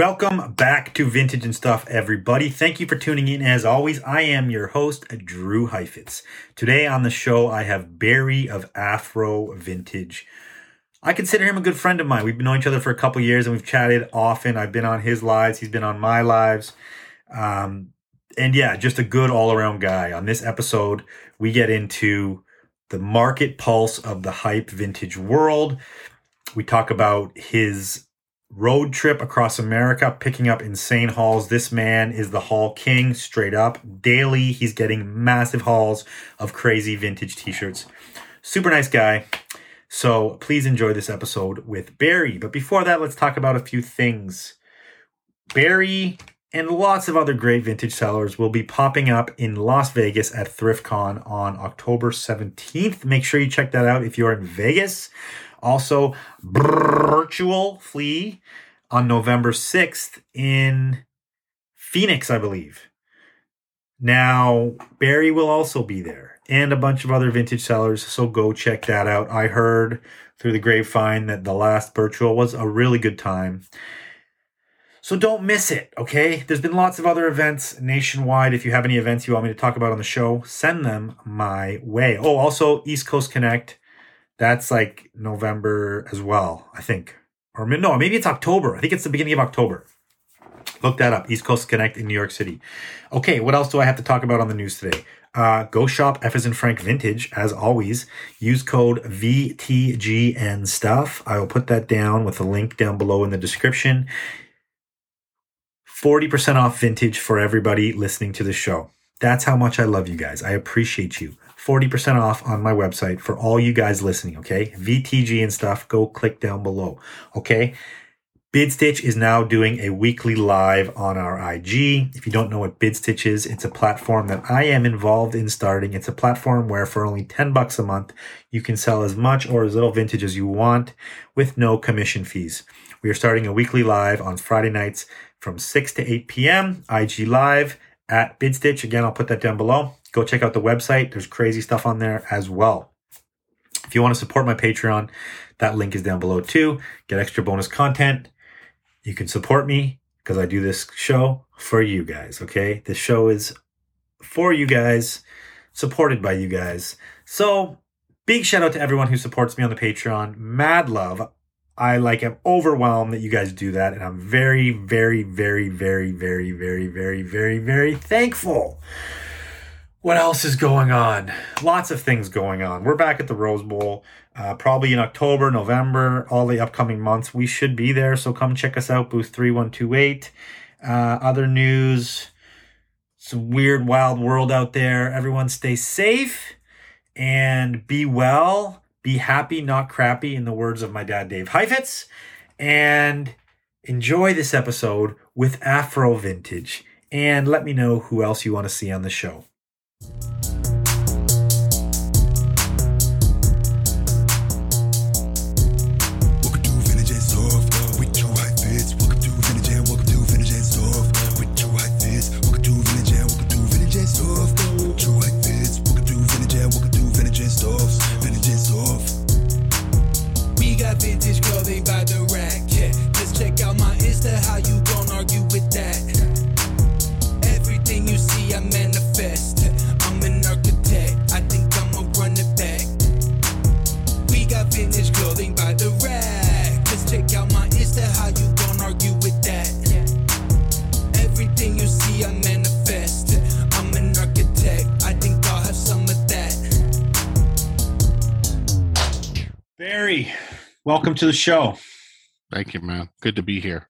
Welcome back to Vintage and Stuff, everybody. Thank you for tuning in. As always, I am your host, Drew Heifetz. Today on the show, I have Barry of Afro Vintage. I consider him a good friend of mine. We've knowing each other for a couple years and we've chatted often. I've been on his lives, he's been on my lives. Um, and yeah, just a good all around guy. On this episode, we get into the market pulse of the hype vintage world. We talk about his road trip across America, picking up insane hauls. This man is the haul king, straight up. Daily, he's getting massive hauls of crazy vintage t shirts. Super nice guy. So please enjoy this episode with Barry. But before that, let's talk about a few things. Barry and lots of other great vintage sellers will be popping up in Las Vegas at ThriftCon on October 17th. Make sure you check that out if you're in Vegas. Also, Virtual Flea on November 6th in Phoenix, I believe. Now, Barry will also be there and a bunch of other vintage sellers, so go check that out. I heard through the grapevine that the last virtual was a really good time. So don't miss it, okay? There's been lots of other events nationwide. If you have any events you want me to talk about on the show, send them my way. Oh, also East Coast Connect. That's like November as well, I think. Or no, maybe it's October. I think it's the beginning of October. Look that up. East Coast Connect in New York City. Okay, what else do I have to talk about on the news today? Uh, go shop F as in Frank Vintage, as always. Use code VTGN stuff. I will put that down with a link down below in the description. 40% off vintage for everybody listening to the show. That's how much I love you guys. I appreciate you. 40% off on my website for all you guys listening, okay? VTG and stuff, go click down below, okay? BidStitch is now doing a weekly live on our IG. If you don't know what BidStitch is, it's a platform that I am involved in starting. It's a platform where for only 10 bucks a month, you can sell as much or as little vintage as you want with no commission fees. We are starting a weekly live on Friday nights from 6 to 8 p.m. IG Live at BidStitch. Again, I'll put that down below. Go check out the website. There's crazy stuff on there as well. If you want to support my Patreon, that link is down below too. Get extra bonus content. You can support me because I do this show for you guys, okay? This show is for you guys, supported by you guys. So, big shout out to everyone who supports me on the Patreon. Mad love. I like am overwhelmed that you guys do that, and I'm very, very, very, very, very, very, very, very, very thankful. What else is going on? Lots of things going on. We're back at the Rose Bowl, uh, probably in October, November, all the upcoming months. We should be there, so come check us out, booth 3128. Uh, other news, some weird, wild world out there. Everyone stay safe and be well be happy, not crappy, in the words of my dad, Dave Heifetz, and enjoy this episode with Afro Vintage. And let me know who else you want to see on the show. Welcome to the show. Thank you, man. Good to be here.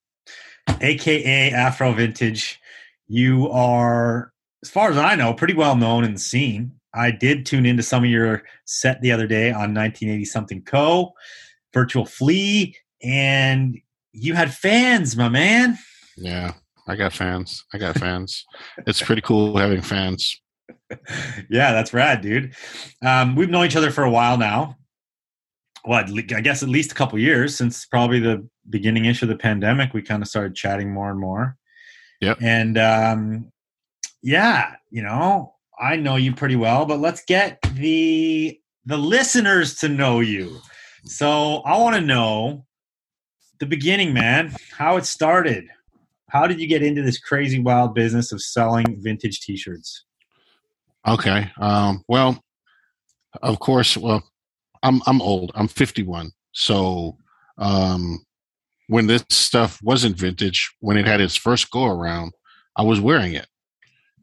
AKA Afro Vintage. You are, as far as I know, pretty well known in the scene. I did tune into some of your set the other day on 1980 something co, Virtual Flea, and you had fans, my man. Yeah, I got fans. I got fans. it's pretty cool having fans. yeah, that's rad, dude. Um, we've known each other for a while now what I guess at least a couple years since probably the beginning ish of the pandemic, we kind of started chatting more and more. Yeah. And um, yeah, you know, I know you pretty well, but let's get the the listeners to know you. So I want to know the beginning, man, how it started. how did you get into this crazy wild business of selling vintage T-shirts? Okay. Um, well, of course. Well, I'm I'm old. I'm 51. So um, when this stuff wasn't vintage, when it had its first go around, I was wearing it.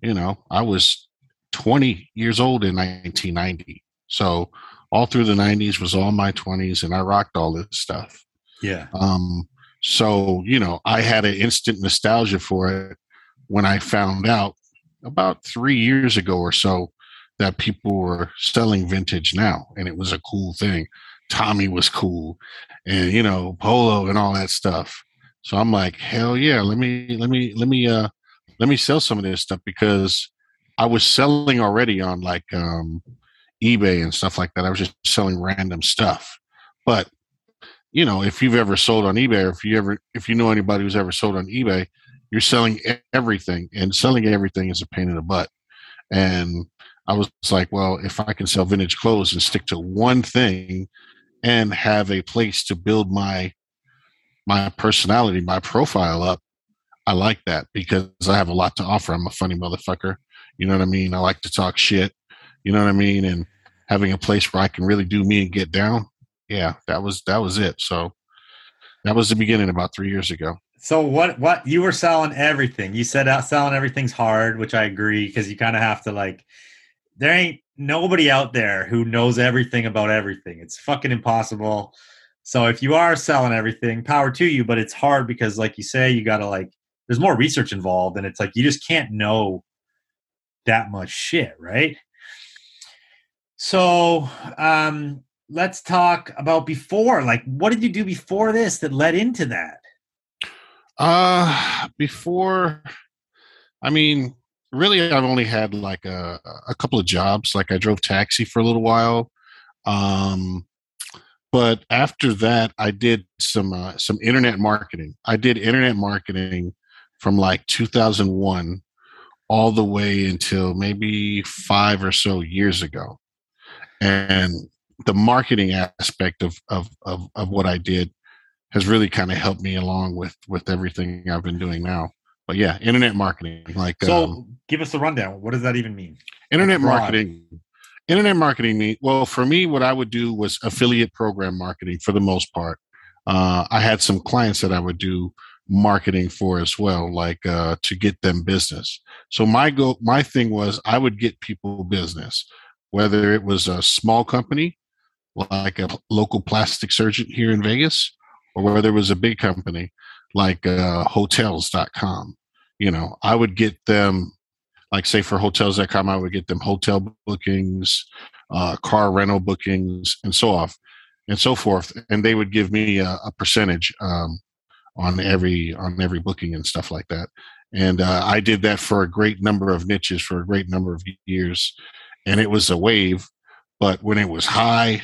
You know, I was 20 years old in 1990. So all through the 90s was all my 20s, and I rocked all this stuff. Yeah. Um, so, you know, I had an instant nostalgia for it when I found out about three years ago or so that people were selling vintage now, and it was a cool thing. Tommy was cool, and you know, polo and all that stuff. So I'm like, hell yeah, let me let me let me uh let me sell some of this stuff because I was selling already on like um eBay and stuff like that. I was just selling random stuff. But you know, if you've ever sold on eBay, or if you ever, if you know anybody who's ever sold on eBay, you're selling everything, and selling everything is a pain in the butt. And I was like, well, if I can sell vintage clothes and stick to one thing, and have a place to build my my personality, my profile up, I like that because I have a lot to offer. I'm a funny motherfucker. You know what I mean? I like to talk shit. You know what I mean? And having a place where I can really do me and get down, yeah, that was that was it. So that was the beginning about three years ago. So what what you were selling everything. You said out selling everything's hard, which I agree because you kind of have to like there ain't nobody out there who knows everything about everything. It's fucking impossible. So if you are selling everything, power to you, but it's hard because like you say you got to like there's more research involved and it's like you just can't know that much shit, right? So, um let's talk about before. Like, what did you do before this that led into that? Uh, before, I mean, really, I've only had like a, a couple of jobs. Like, I drove taxi for a little while. Um, but after that, I did some uh, some internet marketing. I did internet marketing from like 2001 all the way until maybe five or so years ago. And the marketing aspect of, of, of, of what I did has really kind of helped me along with, with everything I've been doing now. But yeah, internet marketing. Like, so um, give us a rundown. What does that even mean? Internet marketing. Internet marketing mean well for me. What I would do was affiliate program marketing for the most part. Uh, I had some clients that I would do marketing for as well, like uh, to get them business. So my go, my thing was I would get people business, whether it was a small company like a local plastic surgeon here in Vegas, or whether it was a big company like uh, hotels.com. You know, I would get them, like, say for hotels.com, I would get them hotel bookings, uh, car rental bookings, and so off and so forth. And they would give me a, a percentage um, on every on every booking and stuff like that. And uh, I did that for a great number of niches for a great number of years, and it was a wave. But when it was high,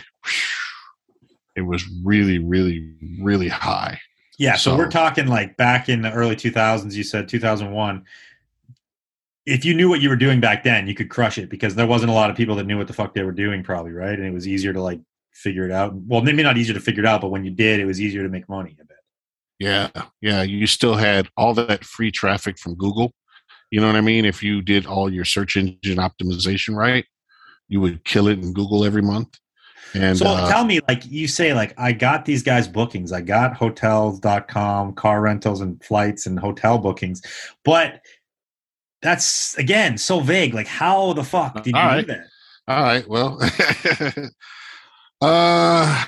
it was really, really, really high. Yeah, so, so, we're talking like back in the early 2000s. You said 2001. If you knew what you were doing back then, you could crush it because there wasn't a lot of people that knew what the fuck they were doing, probably, right? And it was easier to like figure it out. Well, maybe not easier to figure it out, but when you did, it was easier to make money. I bet. Yeah, yeah. You still had all that free traffic from Google. You know what I mean? If you did all your search engine optimization right, you would kill it in Google every month. And so uh, tell me, like you say, like I got these guys bookings. I got hotels.com, car rentals and flights and hotel bookings. But that's again so vague. Like how the fuck did you right. do that? All right. Well uh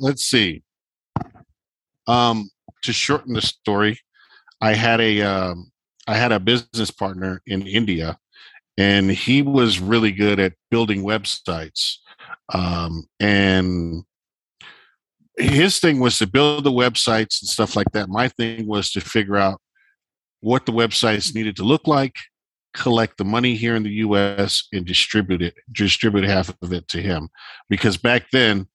let's see. Um to shorten the story, I had a um I had a business partner in India and he was really good at building websites um, and his thing was to build the websites and stuff like that. My thing was to figure out what the websites needed to look like, collect the money here in the US and distribute it, distribute half of it to him. Because back then,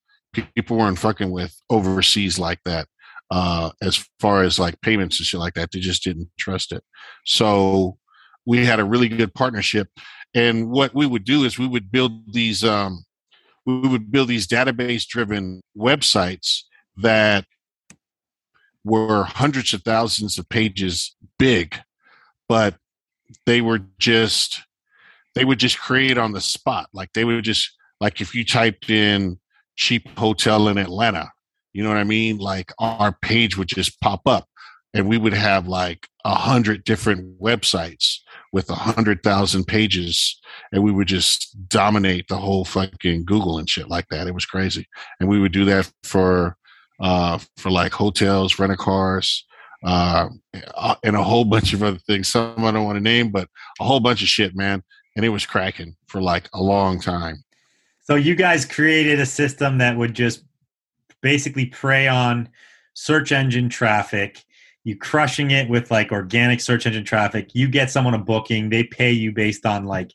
people weren't fucking with overseas like that. Uh, as far as like payments and shit like that, they just didn't trust it. So we had a really good partnership. And what we would do is we would build these um, we would build these database driven websites that were hundreds of thousands of pages big, but they were just they would just create on the spot. Like they would just like if you typed in cheap hotel in Atlanta, you know what I mean? Like our page would just pop up and we would have like a hundred different websites with a hundred thousand pages and we would just dominate the whole fucking Google and shit like that. It was crazy. And we would do that for uh for like hotels, rent a cars, uh, and a whole bunch of other things. Some I don't want to name, but a whole bunch of shit, man. And it was cracking for like a long time. So you guys created a system that would just basically prey on search engine traffic. You crushing it with like organic search engine traffic. You get someone a booking, they pay you based on like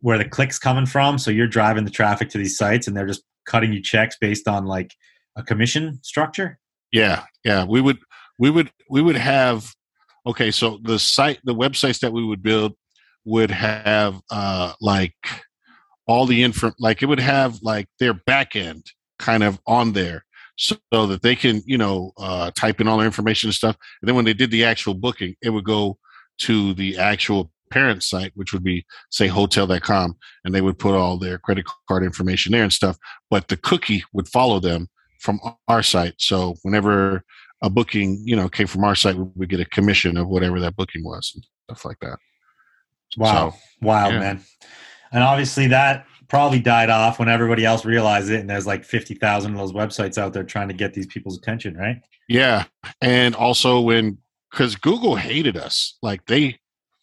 where the clicks coming from. So you're driving the traffic to these sites and they're just cutting you checks based on like a commission structure. Yeah, yeah. We would we would we would have okay, so the site the websites that we would build would have uh like all the info like it would have like their back end kind of on there so, so that they can you know uh, type in all their information and stuff. And then when they did the actual booking it would go to the actual parent site which would be say hotel.com and they would put all their credit card information there and stuff. But the cookie would follow them from our site. So whenever a booking you know came from our site we would get a commission of whatever that booking was and stuff like that. Wow. So, wow yeah. man. And obviously that probably died off when everybody else realized it and there's like 50,000 of those websites out there trying to get these people's attention, right? Yeah. And also when cuz Google hated us. Like they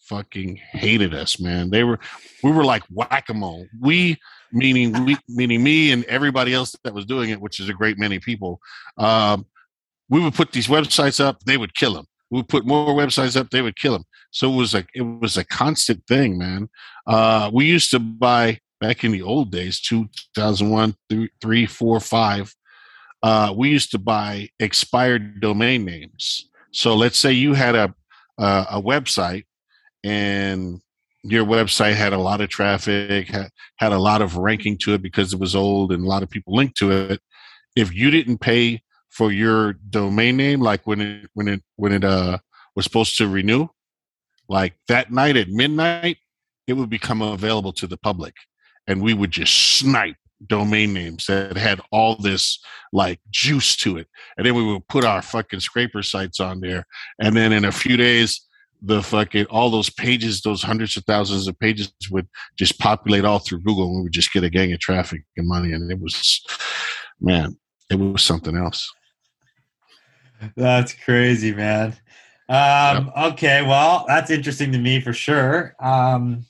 fucking hated us, man. They were we were like whack-a-mole. We meaning we meaning me and everybody else that was doing it, which is a great many people. Um, we would put these websites up, they would kill them. We would put more websites up, they would kill them. So it was like it was a constant thing, man. Uh, we used to buy back in the old days, 2001, three, three four, five. Uh, we used to buy expired domain names. So let's say you had a a, a website and your website had a lot of traffic, had, had a lot of ranking to it because it was old and a lot of people linked to it. If you didn't pay for your domain name, like when it when it when it uh was supposed to renew, like that night at midnight, it would become available to the public. And we would just snipe domain names that had all this like juice to it. And then we would put our fucking scraper sites on there. And then in a few days, the fucking all those pages, those hundreds of thousands of pages would just populate all through Google and we would just get a gang of traffic and money. And it was man, it was something else. That's crazy, man. Um, yep. Okay, well, that's interesting to me for sure. Um,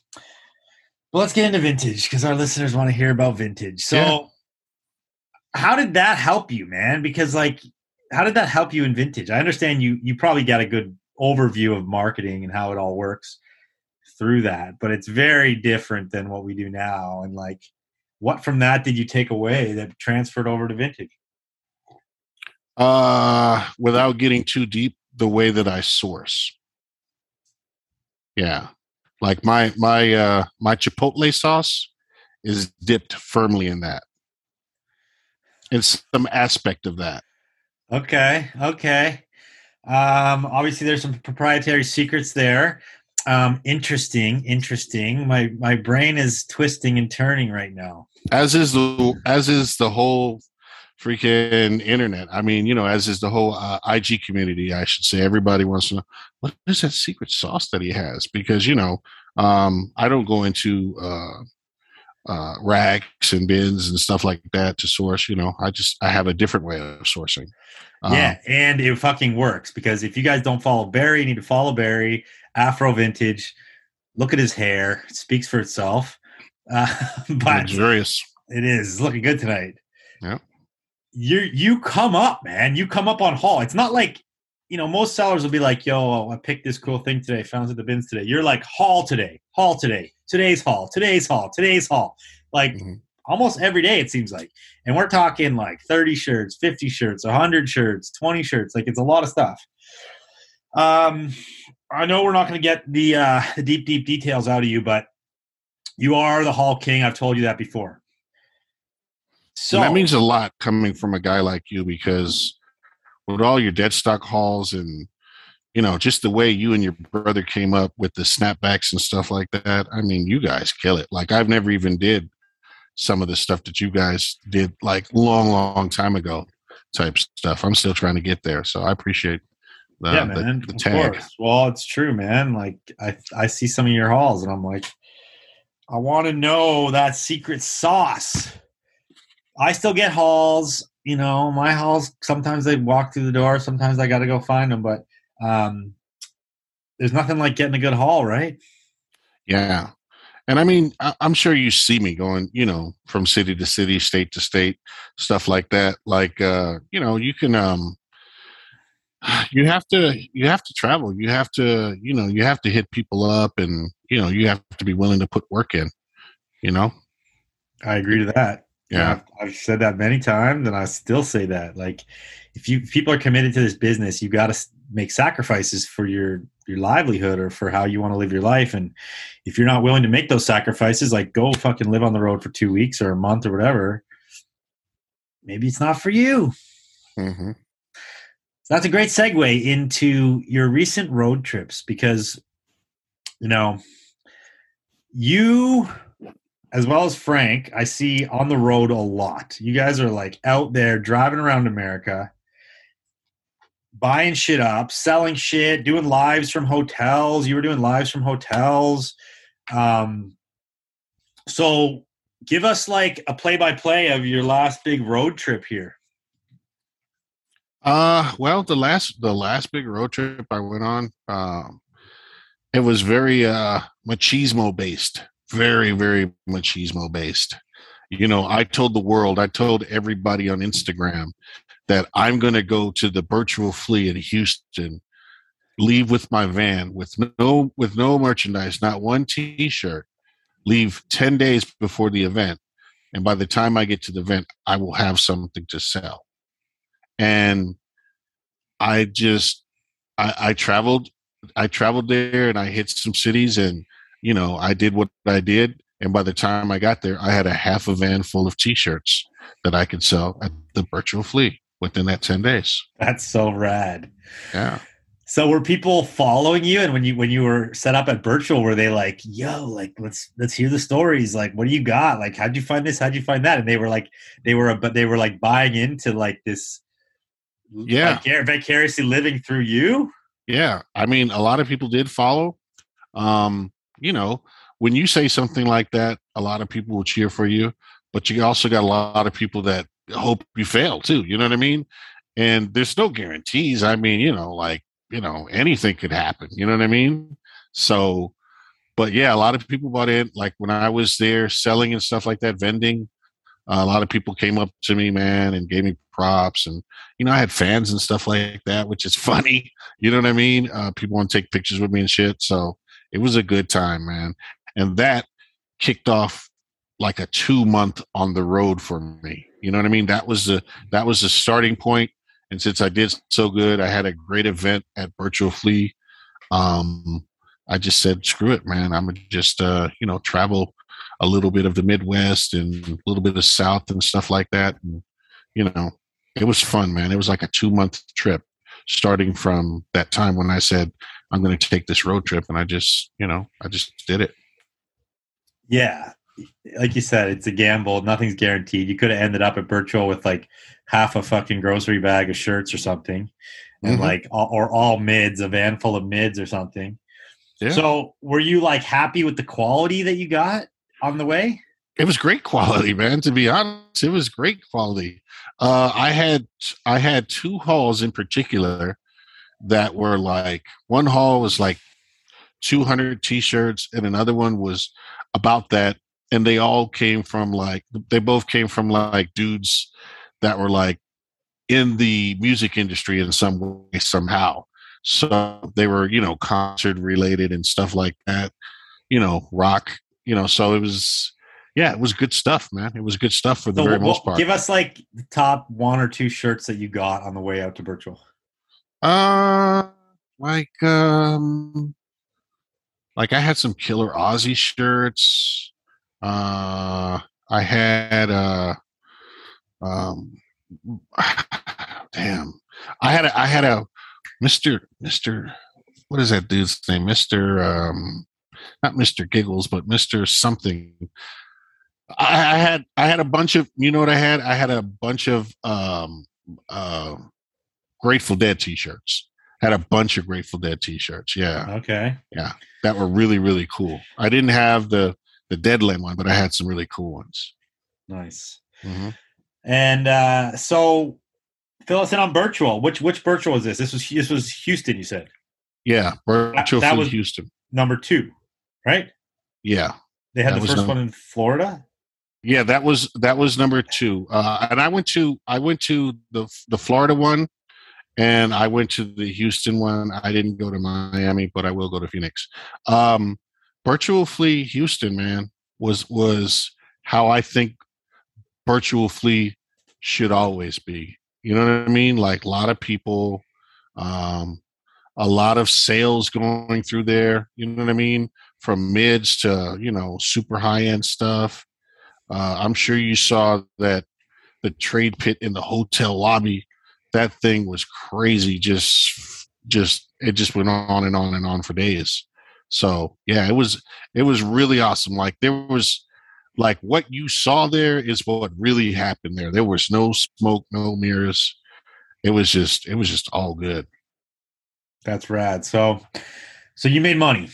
but let's get into vintage because our listeners want to hear about vintage. So, yeah. how did that help you, man? Because like, how did that help you in vintage? I understand you you probably got a good overview of marketing and how it all works through that, but it's very different than what we do now. And like, what from that did you take away that transferred over to vintage? Uh, without getting too deep, the way that I source. Yeah. Like my my uh my chipotle sauce is dipped firmly in that. In some aspect of that. Okay. Okay. Um obviously there's some proprietary secrets there. Um interesting, interesting. My my brain is twisting and turning right now. As is the as is the whole freaking internet. I mean, you know, as is the whole uh, IG community, I should say. Everybody wants to know what is that secret sauce that he has because you know, um, I don't go into uh, uh, racks and bins and stuff like that to source. You know, I just I have a different way of sourcing. yeah, um, and it fucking works because if you guys don't follow Barry, you need to follow Barry Afro Vintage. Look at his hair; it speaks for itself. Uh, but luxurious. It is looking good tonight. Yeah you you come up, man. You come up on haul. It's not like you know most sellers will be like, "Yo, I picked this cool thing today. Found it at the bins today." You're like, "Haul today, haul today, today's haul, today's haul, today's haul." Like mm-hmm. almost every day it seems like, and we're talking like 30 shirts, 50 shirts, 100 shirts, 20 shirts. Like it's a lot of stuff. Um, I know we're not going to get the uh, the deep deep details out of you, but you are the haul king. I've told you that before. So and that means a lot coming from a guy like you because with all your dead stock hauls and you know, just the way you and your brother came up with the snapbacks and stuff like that. I mean, you guys kill it. Like I've never even did some of the stuff that you guys did like long, long time ago type stuff. I'm still trying to get there. So I appreciate the, yeah, man. The, the tag. Course. Well, it's true, man. Like I, I see some of your hauls and I'm like, I want to know that secret sauce. I still get hauls, you know, my hauls, sometimes they walk through the door. Sometimes I got to go find them, but um, there's nothing like getting a good haul, right? Yeah. And I mean, I, am sure you see me going, you know, from city to city, state to state, stuff like that. Like, uh, you know, you can, um, you have to, you have to travel. You have to, you know, you have to hit people up, and you know, you have to be willing to put work in. You know. I agree to that. Yeah, I've, I've said that many times, and I still say that. Like, if you if people are committed to this business, you've got to make sacrifices for your your livelihood or for how you want to live your life and if you're not willing to make those sacrifices like go fucking live on the road for two weeks or a month or whatever maybe it's not for you mm-hmm. so that's a great segue into your recent road trips because you know you as well as frank i see on the road a lot you guys are like out there driving around america buying shit up, selling shit, doing lives from hotels. You were doing lives from hotels. Um, so give us like a play by play of your last big road trip here. Uh, well, the last the last big road trip I went on, um, it was very uh machismo based, very very machismo based. You know, I told the world, I told everybody on Instagram that I'm going to go to the virtual flea in Houston, leave with my van with no with no merchandise, not one T-shirt, leave ten days before the event, and by the time I get to the event, I will have something to sell. And I just I, I traveled I traveled there and I hit some cities and you know I did what I did and by the time I got there I had a half a van full of t-shirts that I could sell at the virtual flea within that 10 days. That's so rad. Yeah. So were people following you and when you when you were set up at Virtual were they like, "Yo, like let's let's hear the stories. Like what do you got? Like how'd you find this? How'd you find that?" And they were like they were but they were like buying into like this yeah, vicar- vicariously living through you? Yeah. I mean, a lot of people did follow. Um, you know, when you say something like that, a lot of people will cheer for you, but you also got a lot of people that hope you fail too. You know what I mean? And there's no guarantees. I mean, you know, like, you know, anything could happen. You know what I mean? So, but yeah, a lot of people bought in. Like when I was there selling and stuff like that, vending, uh, a lot of people came up to me, man, and gave me props. And, you know, I had fans and stuff like that, which is funny. You know what I mean? Uh, people want to take pictures with me and shit. So it was a good time, man. And that kicked off like a two month on the road for me. You know what I mean? That was the that was the starting point. And since I did so good, I had a great event at Virtual Flea. Um, I just said, screw it, man. I'm gonna just uh, you know travel a little bit of the Midwest and a little bit of South and stuff like that. And you know, it was fun, man. It was like a two month trip, starting from that time when I said I'm going to take this road trip, and I just you know I just did it. Yeah, like you said, it's a gamble. Nothing's guaranteed. You could have ended up at Virtual with like half a fucking grocery bag of shirts or something, and mm-hmm. like or all mids, a van full of mids or something. Yeah. So, were you like happy with the quality that you got on the way? It was great quality, man. To be honest, it was great quality. Uh, I had I had two hauls in particular that were like one haul was like 200 t-shirts and another one was about that and they all came from like they both came from like dudes that were like in the music industry in some way somehow. So they were you know concert related and stuff like that you know rock you know so it was yeah it was good stuff man. It was good stuff for the so, very well, most part. give us like the top one or two shirts that you got on the way out to Virtual uh like um like i had some killer Ozzy shirts uh, I had uh, um, damn, I had a, I had a Mister Mister what is that dude's name? Mister, um, not Mister Giggles, but Mister something. I, I, had I had a bunch of you know what I had? I had a bunch of um, uh, Grateful Dead T-shirts. Had a bunch of Grateful Dead T-shirts. Yeah. Okay. Yeah, that were really really cool. I didn't have the the Deadland one, but I had some really cool ones. Nice. Mm-hmm. And uh, so, fill us in on Virtual. Which which Virtual was this? This was this was Houston. You said. Yeah, Virtual that Fleet was- Houston. number two, right? Yeah, They had the first num- one in Florida. yeah, that was that was number two. Uh, and I went to I went to the the Florida one, and I went to the Houston one. I didn't go to Miami, but I will go to Phoenix. Um, Virtual Flea Houston, man, was was how I think Virtual Flea should always be. You know what I mean? Like a lot of people, um, a lot of sales going through there. You know what I mean? From mids to you know super high end stuff. Uh, I'm sure you saw that the trade pit in the hotel lobby. That thing was crazy. Just, just it just went on and on and on for days. So yeah, it was it was really awesome. Like there was like what you saw there is what really happened there. There was no smoke, no mirrors. It was just it was just all good. That's rad. So, so you made money.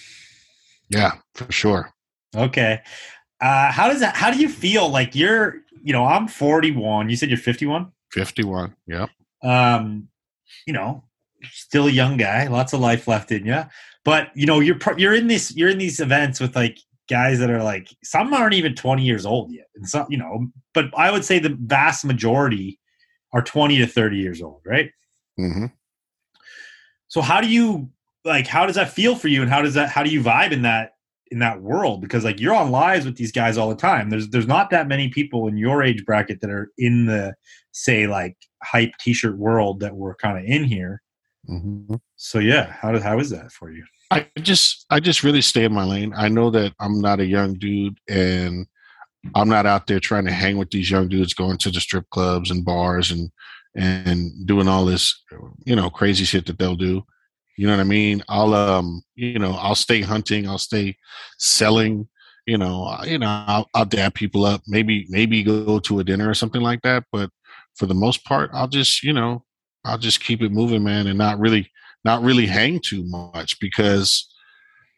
Yeah, for sure. Okay. Uh, how does that? How do you feel? Like you're, you know, I'm 41. You said you're 51. 51. Yep. Um, you know, still a young guy. Lots of life left in you. But you know, you're you're in this you're in these events with like guys that are like some aren't even 20 years old yet, and some you know. But I would say the vast majority are 20 to 30 years old, right? hmm So how do you like? How does that feel for you, and how does that? How do you vibe in that in that world? Because like you're on lives with these guys all the time. There's there's not that many people in your age bracket that are in the say like hype t-shirt world that we're kind of in here. hmm So yeah, how does how is that for you? I just I just really stay in my lane. I know that I'm not a young dude and I'm not out there trying to hang with these young dudes going to the strip clubs and bars and and doing all this you know crazy shit that they'll do. You know what I mean? I'll um you know I'll stay hunting. I'll stay selling. You know you know I'll, I'll dab people up. Maybe maybe go to a dinner or something like that. But for the most part, I'll just you know I'll just keep it moving, man, and not really not really hang too much because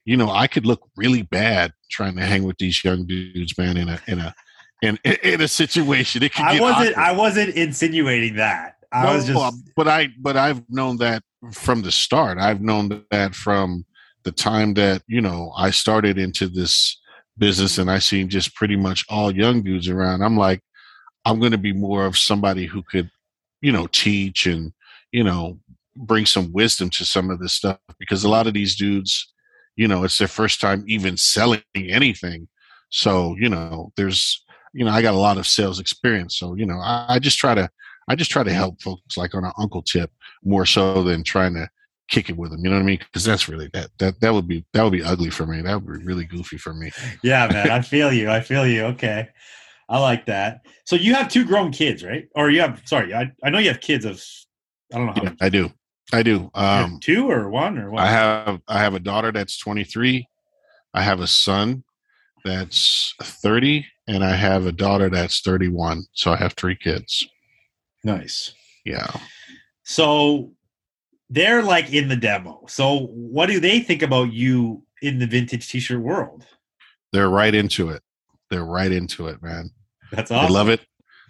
you know I could look really bad trying to hang with these young dudes, man. In a in a in in a situation, it could I get wasn't awkward. I wasn't insinuating that. I was No, just um, but I but I've known that from the start. I've known that from the time that you know I started into this business, and I seen just pretty much all young dudes around. I'm like, I'm going to be more of somebody who could, you know, teach and you know bring some wisdom to some of this stuff because a lot of these dudes, you know, it's their first time even selling anything. So you know, there's you know, I got a lot of sales experience. So you know, I, I just try to I just try to help folks like on an uncle tip more so than trying to kick it with them. You know what I mean? Because that's really that that that would be that would be ugly for me. That would be really goofy for me. yeah, man. I feel you. I feel you. Okay. I like that. So you have two grown kids, right? Or you have sorry, I, I know you have kids of I don't know how Yeah. I do. I do. Um, two or one or what? I have I have a daughter that's 23. I have a son that's 30, and I have a daughter that's 31. So I have three kids. nice. Yeah. So they're like in the demo. So what do they think about you in the vintage t-shirt world? They're right into it. They're right into it, man. That's They awesome. love it.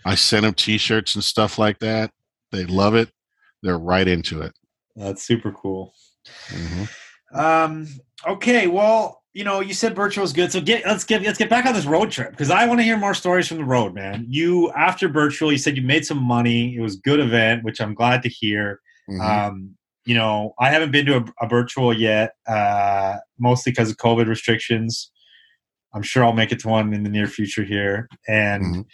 I send them t-shirts and stuff like that. They love it. They're right into it. That's super cool. Mhm. Um, okay, well, you know, you said Birch was good, so get let's get let's get back on this road trip because I want to hear more stories from the road, man. You after Birchville, you said you made some money. It was a good event, which I'm glad to hear. Mhm. Um, you know, I haven't been to a, a virtual yet, uh, mostly because of COVID restrictions. I'm sure I'll make it to one in the near future here. And Mhm.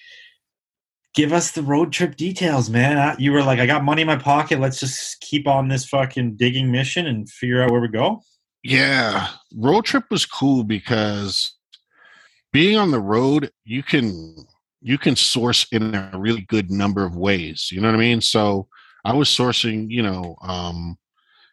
give us the road trip details, man. I, you were like, I got money in my pocket. Let's just keep on this fucking digging mission and figure out where we go. Yeah, road trip was cool because being on the road, you can you can source in a really good number of ways. You know what I mean? So I was sourcing, you know, um,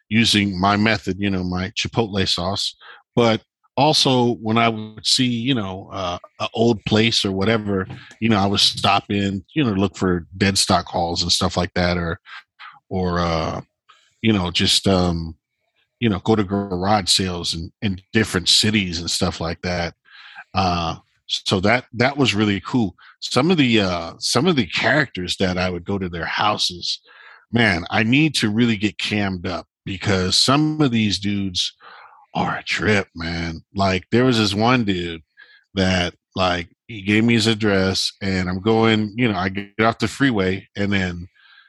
using my method, you know, my chipotle sauce. But also when I would see, you know, uh, an old place or whatever, you know, I would stop in, you know, look for dead stock hauls and stuff like that, or, or, uh, you know, just, um, you know, go to garage sales in, in different cities and stuff like that. Uh, so that that was really cool. Some of the uh, some of the characters that I would go to their houses, man, I need to really get cammed up because some of these dudes are a trip, man. Like there was this one dude that like he gave me his address and I'm going, you know, I get off the freeway and then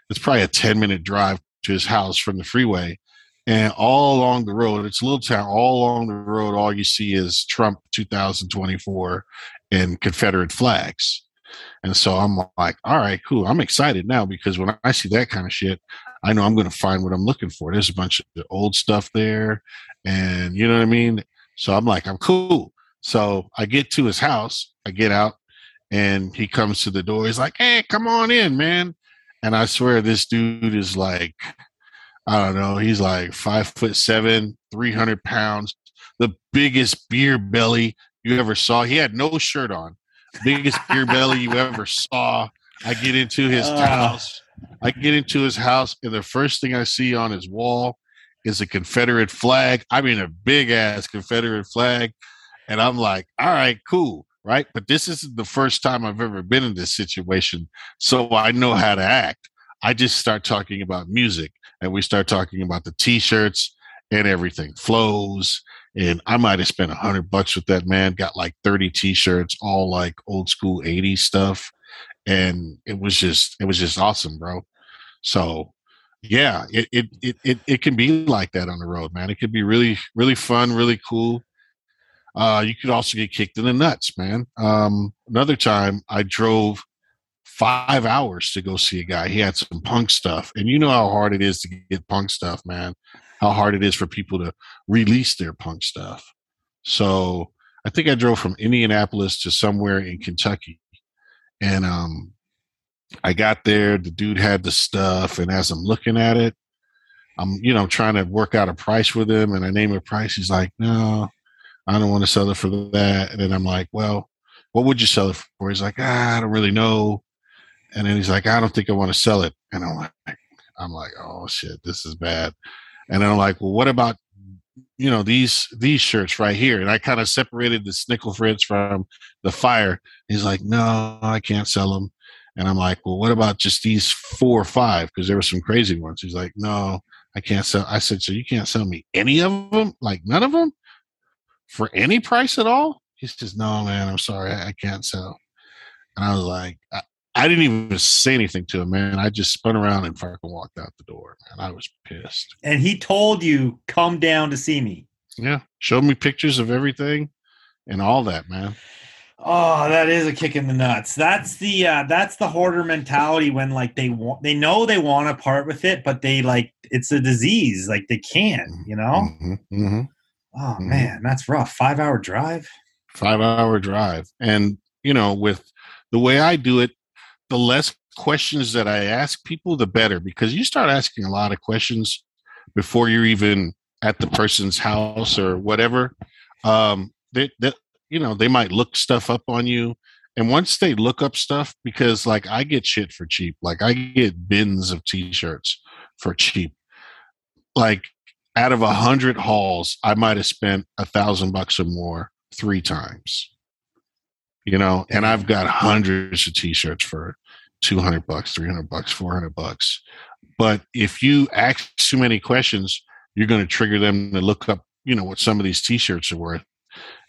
it's probably a 10 minute drive to his house from the freeway. And all along the road, it's a little town, all along the road, all you see is Trump 2024 and Confederate flags. And so I'm like, all right, cool. I'm excited now because when I see that kind of shit, I know I'm going to find what I'm looking for. There's a bunch of old stuff there. And you know what I mean? So I'm like, I'm cool. So I get to his house, I get out, and he comes to the door. He's like, hey, come on in, man. And I swear this dude is like, I don't know, he's like five foot seven, 300 pounds, the biggest beer belly you ever saw. He had no shirt on, biggest beer belly you ever saw. I get into his uh. house. I get into his house, and the first thing I see on his wall is a Confederate flag. I mean, a big ass Confederate flag. And I'm like, all right, cool. Right. But this isn't the first time I've ever been in this situation. So I know how to act. I just start talking about music and we start talking about the t shirts and everything flows. And I might have spent a hundred bucks with that man, got like 30 t shirts, all like old school 80s stuff. And it was just, it was just awesome, bro. So yeah, it, it, it, it, it can be like that on the road, man. It could be really, really fun, really cool. Uh, you could also get kicked in the nuts, man. Um, another time I drove five hours to go see a guy. He had some punk stuff. And you know how hard it is to get punk stuff, man. How hard it is for people to release their punk stuff. So I think I drove from Indianapolis to somewhere in Kentucky. And um, I got there, the dude had the stuff, and as I'm looking at it, I'm, you know, trying to work out a price with him, and I name a price. He's like, "No, I don't want to sell it for that." And then I'm like, "Well, what would you sell it for?" He's like, ah, "I don't really know." And then he's like, "I don't think I want to sell it." And I'm like, "I'm like, oh shit, this is bad." And I'm like, "Well, what about you know these these shirts right here?" And I kind of separated the Snickle Fritz from the Fire. He's like, "No, I can't sell them." And I'm like, well, what about just these four or five? Because there were some crazy ones. He's like, no, I can't sell. I said, so you can't sell me any of them? Like none of them for any price at all? He says, no, man, I'm sorry. I, I can't sell. And I was like, I, I, didn't even say anything to him, man. I just spun around and fucking walked out the door, man. I was pissed. And he told you, come down to see me. Yeah. Showed me pictures of everything and all that, man. Oh, that is a kick in the nuts. That's the uh, that's the hoarder mentality when like they want they know they want to part with it, but they like it's a disease. Like they can't, you know. Mm-hmm, mm-hmm, oh mm-hmm. man, that's rough. Five hour drive. Five hour drive, and you know, with the way I do it, the less questions that I ask people, the better, because you start asking a lot of questions before you're even at the person's house or whatever. Um, that you know, they might look stuff up on you. And once they look up stuff, because like I get shit for cheap, like I get bins of t shirts for cheap. Like out of a hundred hauls, I might have spent a thousand bucks or more three times. You know, and I've got hundreds of t shirts for 200 bucks, 300 bucks, 400 bucks. But if you ask too many questions, you're going to trigger them to look up, you know, what some of these t shirts are worth.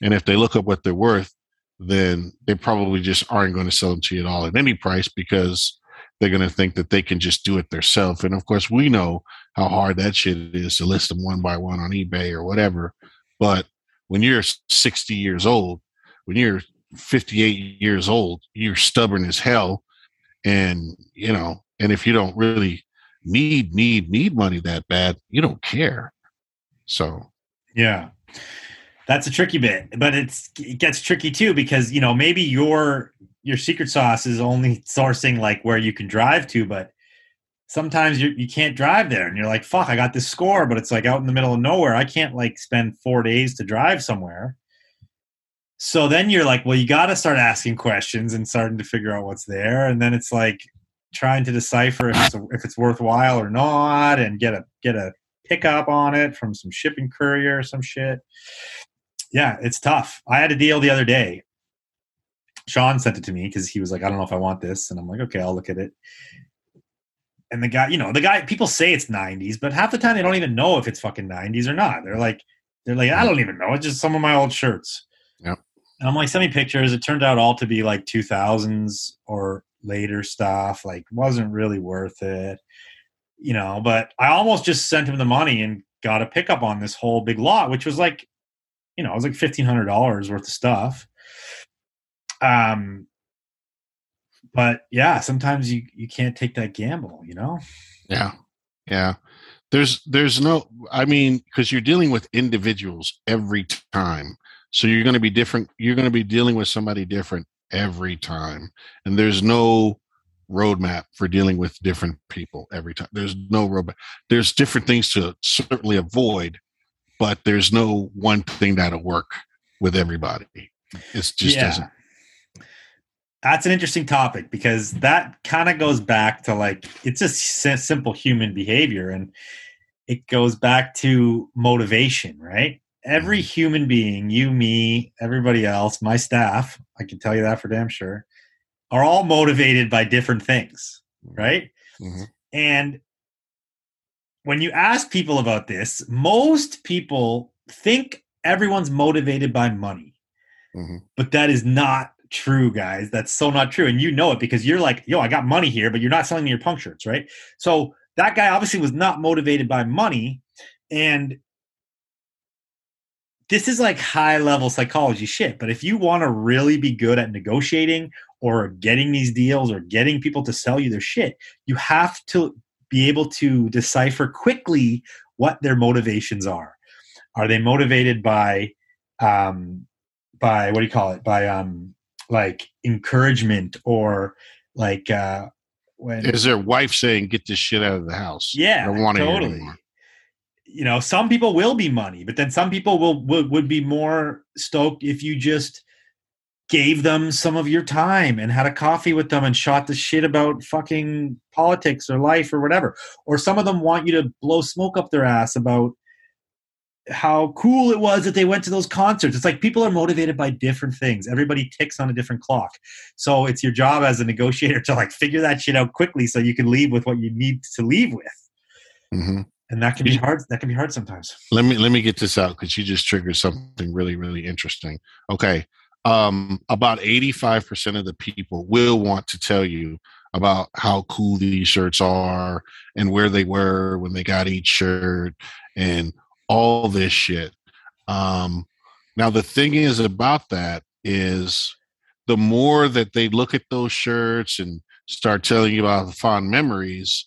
And if they look up what they're worth, then they probably just aren't going to sell them to you at all at any price because they're going to think that they can just do it themselves. And of course, we know how hard that shit is to list them one by one on eBay or whatever. But when you're 60 years old, when you're 58 years old, you're stubborn as hell. And, you know, and if you don't really need, need, need money that bad, you don't care. So, yeah. That's a tricky bit, but it's it gets tricky too because you know maybe your your secret sauce is only sourcing like where you can drive to, but sometimes you you can't drive there and you're like fuck i got this score but it's like out in the middle of nowhere i can't like spend four days to drive somewhere. So then you're like well you got to start asking questions and starting to figure out what's there and then it's like trying to decipher if it's, if it's worthwhile or not and get a get a pickup on it from some shipping courier or some shit yeah it's tough i had a deal the other day sean sent it to me because he was like i don't know if i want this and i'm like okay i'll look at it and the guy, you know, the guy, people say it's 90s, but half the time they don't even know if it's fucking 90s or not. They're like, they're like, I don't even know. It's just some of my old shirts. Yep. And I'm like, send me pictures. It turned out all to be like 2000s or later stuff. Like, wasn't really worth it, you know. But I almost just sent him the money and got a pickup on this whole big lot, which was like, you know, it was like fifteen hundred dollars worth of stuff. Um, but yeah, sometimes you you can't take that gamble, you know. Yeah, yeah. There's there's no. I mean, because you're dealing with individuals every time, so you're going to be different. You're going to be dealing with somebody different every time, and there's no roadmap for dealing with different people every time. There's no roadmap. There's different things to certainly avoid, but there's no one thing that'll work with everybody. It just yeah. doesn't that's an interesting topic because that kind of goes back to like it's just simple human behavior and it goes back to motivation right every mm-hmm. human being you me everybody else my staff i can tell you that for damn sure are all motivated by different things mm-hmm. right mm-hmm. and when you ask people about this most people think everyone's motivated by money mm-hmm. but that is not true, guys. That's so not true. And you know it because you're like, yo, I got money here, but you're not selling me your punk shirts, right? So that guy obviously was not motivated by money. And this is like high level psychology shit. But if you want to really be good at negotiating or getting these deals or getting people to sell you their shit, you have to be able to decipher quickly what their motivations are. Are they motivated by um, by what do you call it? By um, like encouragement or like uh when is their wife saying get this shit out of the house yeah I don't want totally you know some people will be money but then some people will would, would be more stoked if you just gave them some of your time and had a coffee with them and shot the shit about fucking politics or life or whatever or some of them want you to blow smoke up their ass about how cool it was that they went to those concerts. It's like people are motivated by different things. Everybody ticks on a different clock. So it's your job as a negotiator to like figure that shit out quickly so you can leave with what you need to leave with. Mm-hmm. And that can be hard. That can be hard sometimes. Let me let me get this out because you just triggered something really really interesting. Okay, um, about eighty five percent of the people will want to tell you about how cool these shirts are and where they were when they got each shirt and all this shit. Um, now the thing is about that is the more that they look at those shirts and start telling you about the fond memories,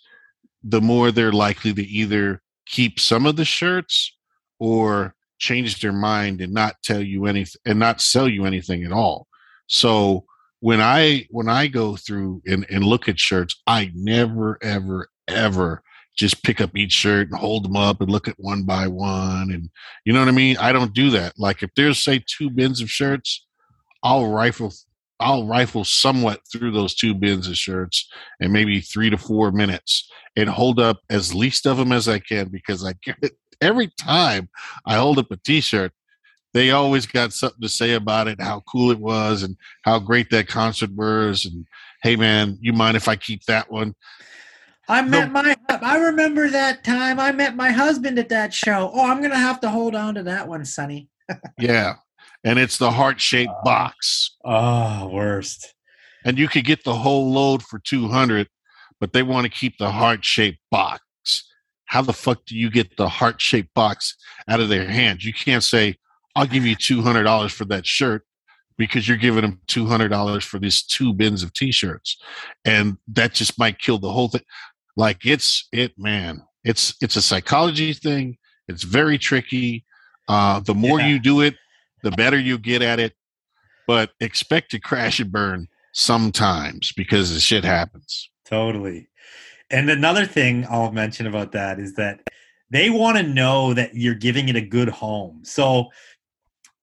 the more they're likely to either keep some of the shirts or change their mind and not tell you anything and not sell you anything at all. So when I when I go through and, and look at shirts, I never ever ever just pick up each shirt and hold them up and look at one by one and you know what i mean i don't do that like if there's say two bins of shirts i'll rifle i'll rifle somewhat through those two bins of shirts in maybe three to four minutes and hold up as least of them as i can because i get it every time i hold up a t-shirt they always got something to say about it how cool it was and how great that concert was and hey man you mind if i keep that one I met my. I remember that time. I met my husband at that show. Oh, I'm gonna have to hold on to that one, Sonny. yeah, and it's the heart shaped uh, box. Oh, worst. And you could get the whole load for two hundred, but they want to keep the heart shaped box. How the fuck do you get the heart shaped box out of their hands? You can't say, "I'll give you two hundred dollars for that shirt." because you're giving them $200 for these two bins of t-shirts and that just might kill the whole thing like it's it man it's it's a psychology thing it's very tricky uh the more yeah. you do it the better you get at it but expect to crash and burn sometimes because the shit happens totally And another thing I'll mention about that is that they want to know that you're giving it a good home. So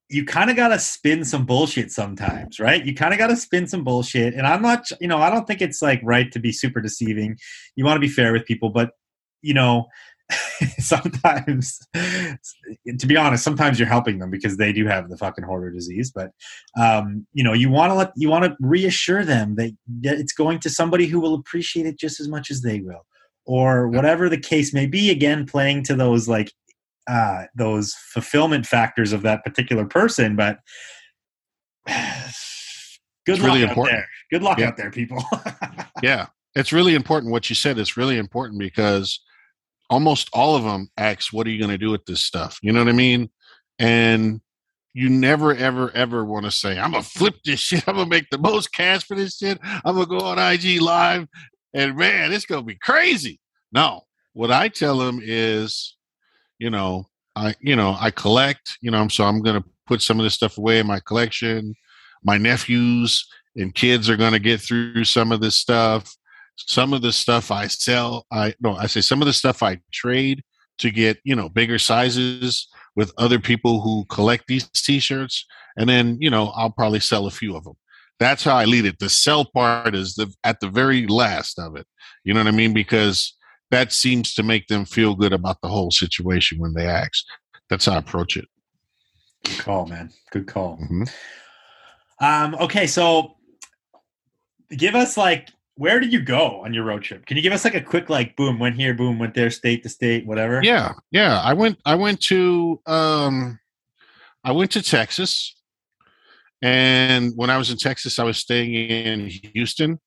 you kind of got to spin some bullshit sometimes, right? You kind of got to spin some bullshit. And I'm not, you know, I don't think it's like right to be super deceiving. You want to be fair with people, but you know, sometimes to be honest sometimes you're helping them because they do have the fucking hoarder disease but um, you know you want to let you want to reassure them that, that it's going to somebody who will appreciate it just as much as they will. Or whatever the case may be again playing to those like uh, those fulfillment factors of that particular person but good It's luck really out important. there. Good luck Yeah. out there people. Yeah. It's really important what you said is really important because almost all of them ask what are you going to do with this stuff? You know what i mean? And you never ever ever want to say i'm gonna flip this shit. I'm gonna make the most cash for this shit. I'm gonna go on ig live and man it's gonna be crazy. No. What i tell them is you know i you know i collect you know so i'm gonna put some of this stuff away in my collection. My nephews and kids are going to get through some of this stuff some of the stuff i sell i no i say some of the stuff i trade to get you know bigger sizes with other people who collect these t-shirts and then you know i'll probably sell a few of them that's how i lead it. The sell part is the at the very last of it. You know what i mean? Because that seems to make them feel good about the whole situation when they ask. That's how i approach it. Good call man. Good call. Mhm. Um, okay, so give us like where did you go on your road trip? Can you give us like a quick like boom, went here, boom, went there, state to state, whatever? Yeah, yeah. I went. I went to. Um, I went to Texas, and when I was in Texas, I was staying in Houston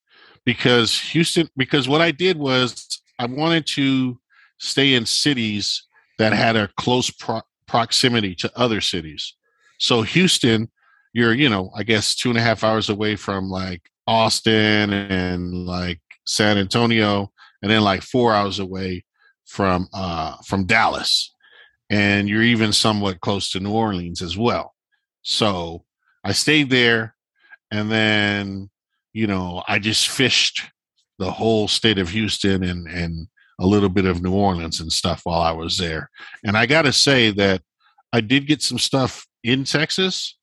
because Houston. Because what I did was I wanted to stay in cities that had a close pro- proximity to other cities. So Houston, you're you know I guess two and a half hours away from like Austin and like San Antonio, and then like four hours away from uh from Dallas and you're even somewhat close to New Orleans as well. So I stayed there and then you know I just fished the whole state of Houston and and a little bit of New Orleans and stuff while I was there. And I got to say that I did get some stuff in Texas,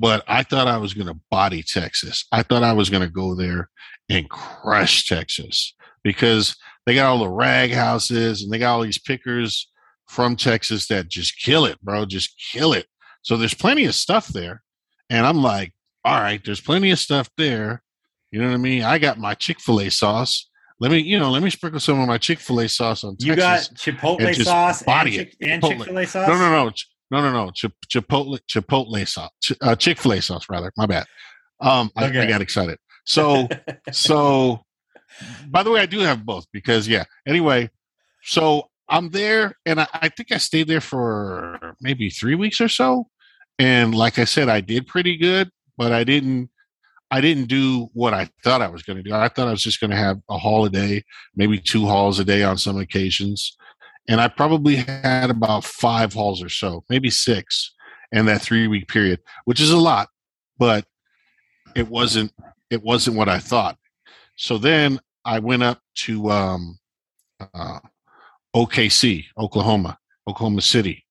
but I thought I was going to body Texas. I thought I was going to go there and crush Texas because they got all the rag houses and they got all these pickers from Texas that just kill it, bro. Just kill it. So there's plenty of stuff there. And I'm like, all right, there's plenty of stuff there. You know what I mean? I got my Chick fil A sauce. Let me, you know, let me sprinkle some of my Chick fil A sauce on Texas. You got Chipotle and sauce and, Chick- it. and. Chick Fil A sauce. no, no, no, no, no, no. Chip- Chipotle, Chipotle sauce, Ch- uh, Chick fil A sauce, rather. My bad. Um, I, I got excited. So, so by the way, I do have both because yeah. Anyway, so I'm there, and I, I think I stayed there for maybe three weeks or so. And like I said, I did pretty good, but I didn't. I didn't do what I thought I was going to do. I thought I was just going to have a haul a day, maybe two hauls a day on some occasions, and I probably had about five hauls or so, maybe six, in that three week period, which is a lot, but it wasn't. It wasn't what I thought. So then I went up to um, uh, OKC, Oklahoma, Oklahoma City.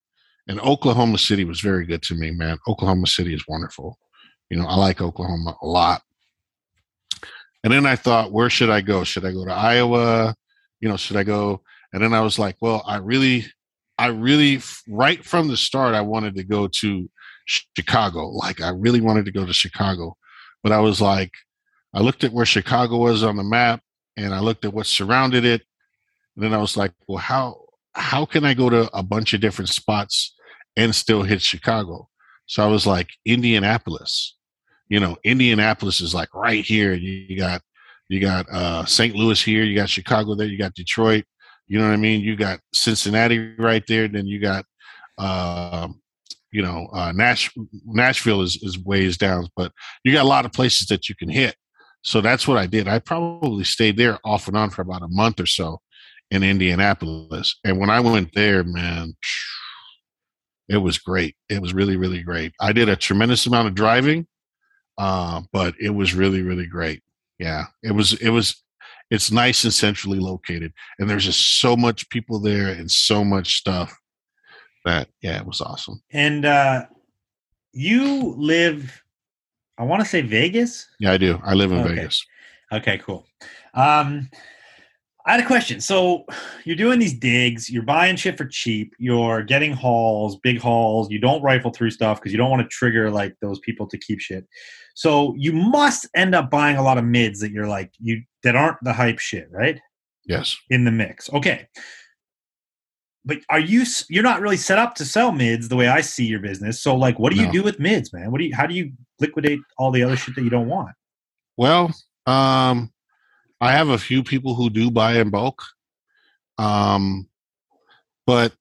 And Oklahoma City was very good to me, man. Oklahoma City is wonderful. You know, I like Oklahoma a lot. And then I thought, where should I go? Should I go to Iowa? You know, should I go? And then I was like, well, I really, I really, right from the start, I wanted to go to Chicago. Like, I really wanted to go to Chicago. But I was like, I looked at where Chicago was on the map and I looked at what surrounded it. And then I was like, well, how how can I go to a bunch of different spots and still hit Chicago? So I was like, Indianapolis. You know, Indianapolis is like right here. You, got you got uh St. Louis here, you got Chicago there, you got Detroit, you know what I mean? You got Cincinnati right there, then you got um you know, uh Nash Nashville is, is ways down, but you got a lot of places that you can hit. So that's what I did. I probably stayed there off and on for about a month or so in Indianapolis. And when I went there, man, it was great. It was really, really great. I did a tremendous amount of driving, uh, but it was really, really great. Yeah, it was. It was. It's nice and centrally located, and there's just so much people there and so much stuff that yeah, it was awesome. And uh, you live, I want to say Vegas. Yeah, I do. I live in Okay. Vegas. Okay, cool. Um, I had a question. So you're doing these digs, you're buying shit for cheap, you're getting hauls, big hauls. You don't rifle through stuff because you don't want to trigger like those people to keep shit. So you must end up buying a lot of mids that you're like you that aren't the hype shit, right? Yes. In the mix. Okay. But are you you're not really set up to sell mids the way I see your business. So like what do you do with mids, man? What do you how do you liquidate all the other shit that you don't want? Well, um, I have a few people who do buy in bulk. Um, but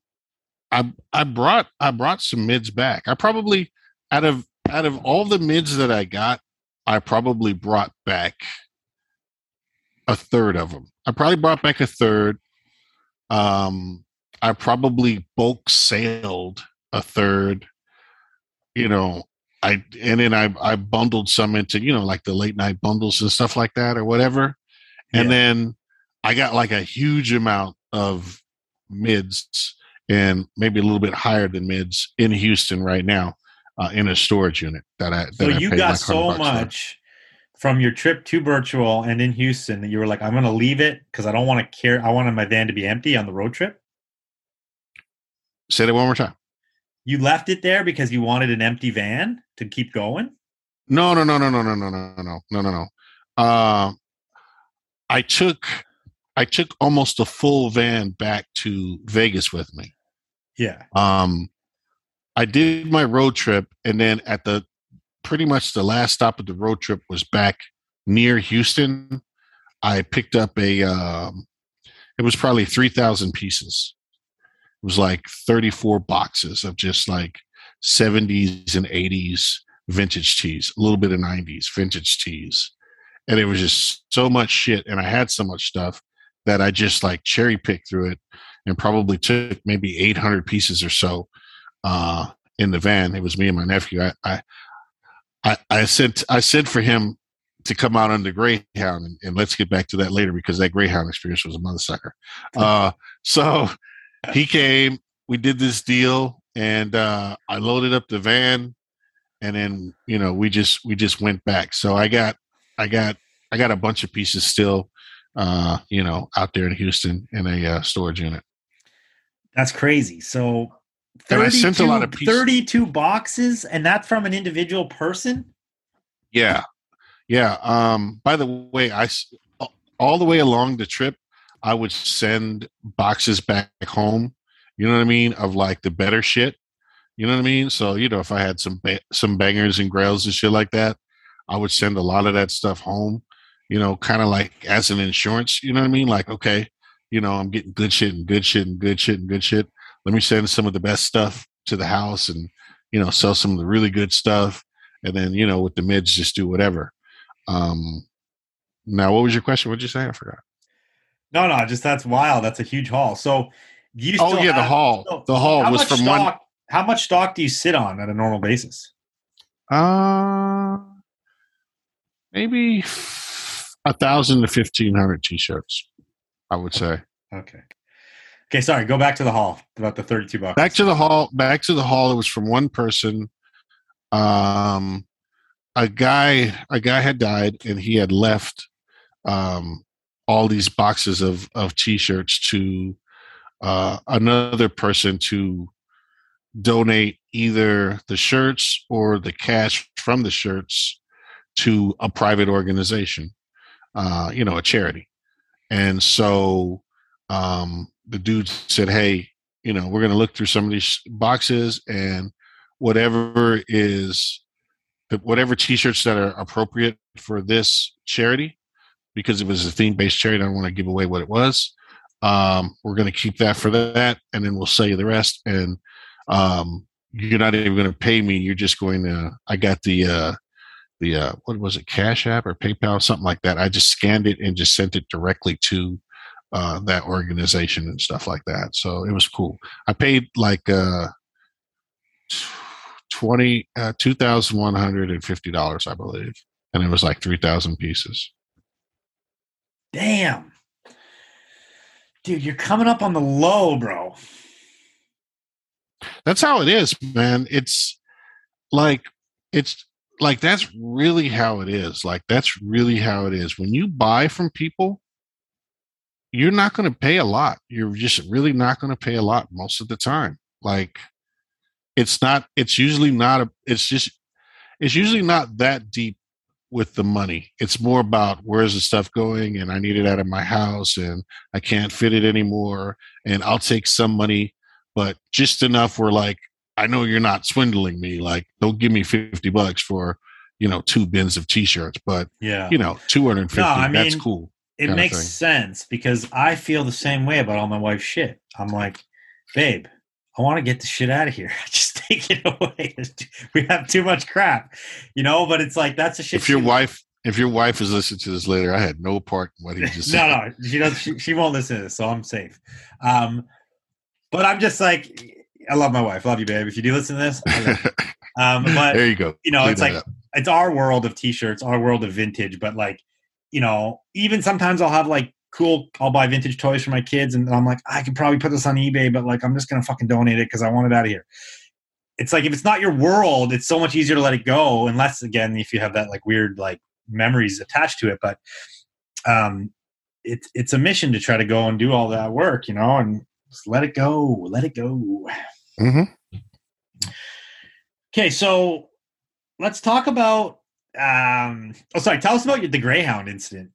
I I brought I brought some mids back. I probably out of out of all the mids that I got, I probably brought back a third of them. I probably brought back a third. Um, I probably bulk sailed a third. You know, I and then I I bundled some into you know like the late night bundles and stuff like that or whatever, and Yeah. then I got like a huge amount of mids and maybe a little bit higher than mids in Houston right now uh, in a storage unit that I. That So I you got so bucks for. much from your trip to virtual and in Houston that you were like, I'm going to leave it because I don't want to care. I wanted my van to be empty on the road trip. Say that one more time. You left it there because you wanted an empty van to keep going. No, no, no, no, no, no, no, no, no, no, no, no. Uh, I took I took almost a full van back to Vegas with me. Yeah. Um, I did my road trip, and then at the pretty much the last stop of the road trip was back near Houston. I picked up a. Um, it was probably three thousand pieces. It was like thirty four boxes of just like seventies and eighties vintage tees, a little bit of nineties vintage tees, and it was just so much shit. And I had so much stuff that I just like cherry picked through it and probably took maybe 800 pieces or so uh, in the van. It was me and my nephew. I, I, I, I said, I said for him to come out on the Greyhound, and, and let's get back to that later because that Greyhound experience was a mother sucker. Uh, so he came, we did this deal, and uh, I loaded up the van, and then you know we just we just went back. So I got, I got, I got a bunch of pieces still uh, you know, out there in Houston in a uh, storage unit. That's crazy. So And I 32, sent a lot of pieces. 32 boxes, and that's from an individual person. Yeah, yeah. Um, by the way, I all the way along the trip, I would send boxes back home. You know what I mean? Of like the better shit. You know what I mean? So you know, if I had some ba- some bangers and grails and shit like that, I would send a lot of that stuff home. You know, kind of like as an insurance. You know what I mean? Like, okay, you know, I'm getting good shit and good shit and good shit and good shit. Let me send some of the best stuff to the house and you know sell some of the really good stuff, and then you know with the mids just do whatever. Um, now, what was your question? What did you say? I forgot. No, no, just that's wild. That's a huge haul. So you Oh yeah, the haul. The haul was from one. stock, How much stock do you sit on at a normal basis? Uh, maybe a thousand to fifteen hundred t-shirts. I would say. Okay. Okay, sorry. Go back to the haul about the thirty-two bucks. Back to the haul. Back to the haul. It was from one person. Um, a guy. A guy had died, and he had left um, all these boxes of of t-shirts to uh, another person to donate either the shirts or the cash from the shirts to a private organization, uh, you know, a charity. And so um, the dude said, "Hey, you know, we're going to look through some of these boxes and whatever is whatever t-shirts that are appropriate for this charity because it was a theme-based charity. I don't want to give away what it was. Um, we're going to keep that for that, and then we'll sell you the rest. And um, you're not even going to pay me. You're just going to. I got the uh, the uh, what was it, Cash App or PayPal, something like that. I just scanned it and just sent it directly to uh, that organization and stuff like that. So it was cool. I paid like uh, twenty uh, two thousand one hundred and fifty dollars, I believe, and it was like three thousand pieces. Damn. Dude, you're coming up on the low, bro. That's how it is, man. It's like it's like that's really how it is. Like that's really how it is. When you buy from people, you're not going to pay a lot. You're just really not going to pay a lot most of the time. Like it's not it's usually not a it's just it's usually not that deep with the money. It's more about where's the stuff going and I need it out of my house and I can't fit it anymore and I'll take some money but just enough where like I know you're not swindling me. Like, don't give me 50 bucks for, you know, two bins of t-shirts, but Yeah. you know, 250, No, I that's cool. it makes sense because I feel the same way about all my wife's shit. I'm like, babe, I want to get the shit out of here. Just take it away. We have too much crap, you know. But it's like that's a shit. If your wife, if your wife is listening to this later, I had no part in what he just no, said. no, no, she does. She, she won't listen to this, so I'm safe. Um, but I'm just like, I love my wife. Love you, babe. If you do listen to this, I love you. um, but there you go. you know, Clean it's like up. it's our world of t-shirts, our world of vintage. But like, you know, even sometimes I'll have like cool. I'll buy vintage toys for my kids, and I'm like, I could probably put this on eBay, but like, I'm just gonna fucking donate it because I want it out of here. It's like if it's not your world, it's so much easier to let it go, unless again, if you have that like weird like memories attached to it. But um, it's it's a mission to try to go and do all that work, you know, and just let it go, let it go. Mhm. Okay, so let's talk about. Um, oh, sorry. Tell us about the Greyhound incident.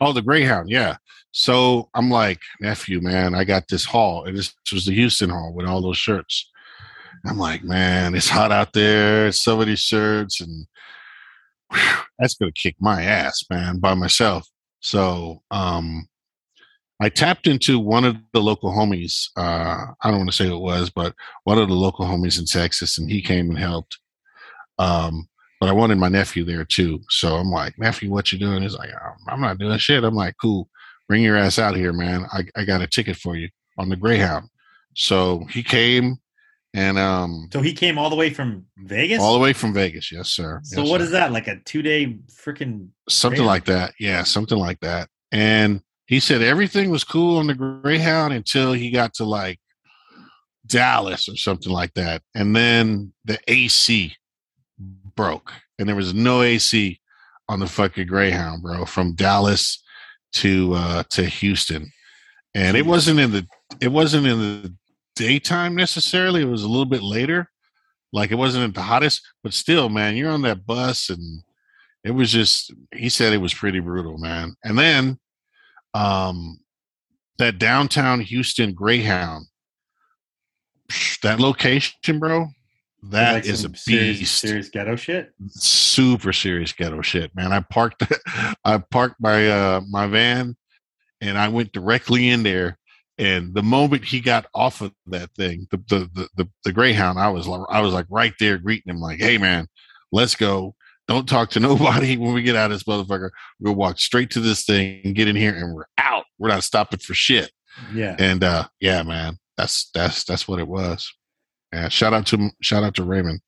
Oh, the Greyhound, yeah. So I'm like, nephew, man, I got this haul. And this was the Houston haul with all those shirts. I'm like, man, it's hot out there. So many shirts, and whew, that's gonna kick my ass, man, by myself. So um I tapped into one of the local homies. Uh, I don't want to say who it was, but one of the local homies in Texas, and he came and helped. Um, but I wanted my nephew there too. So I'm like, nephew, what you doing? He's like, "Um, I'm not doing shit. I'm like, cool, bring your ass out here, man. I, I got a ticket for you on the Greyhound. So he came and um So he came all the way from Vegas. all the way from Vegas. Yes, sir. so Yes, what sir. is that? Like a two day freaking. something Greyhound? like that. Yeah, something like that. And he said everything was cool on the Greyhound until he got to like Dallas or something like that. And then the AC broke and there was no AC on the fucking Greyhound, bro, from Dallas to uh to Houston. And it wasn't in the it wasn't in the daytime necessarily. It was a little bit later. Like it wasn't at the hottest, but still, man, you're on that bus and it was just he said it was pretty brutal, man. And then um that downtown Houston Greyhound, that location, bro, that like is a serious, beast serious ghetto shit. super serious ghetto shit, man. I parked I parked my uh my van and I went directly in there. And the moment he got off of that thing, the the the, the, the Greyhound, I was I was like right there greeting him, like, hey man, let's go. Don't talk to nobody when we get out of this motherfucker. We'll walk straight to this thing, get in here, and we're out. We're not stopping for shit. Yeah. And uh yeah, man, that's that's that's what it was. Yeah, shout out to shout out to Raymond.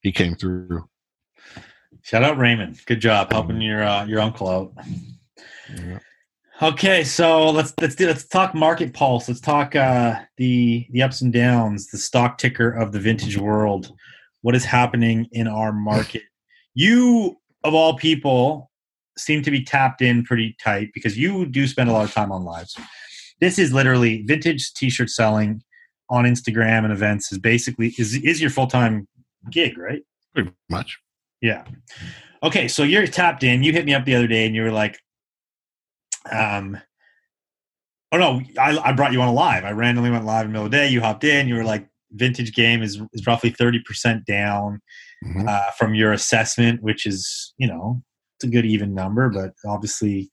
He came through. Shout out Raymond. Good job helping your uh, your uncle out. Okay, so let's let's do let's talk market pulse. Let's talk uh, the the ups and downs, the stock ticker of the vintage world. What is happening in our market? You of all people seem to be tapped in pretty tight because you do spend a lot of time on lives. This is literally vintage t-shirt selling on Instagram and events is basically is is your full time gig, right? Pretty much. Yeah. Okay, so you're tapped in. You hit me up the other day and you were like, um, oh no, I, I brought you on a live. I randomly went live in the middle of the day. You hopped in. You were like, vintage game is, is roughly 30% down Mhm. uh, from your assessment, which is, you know, it's a good even number, but obviously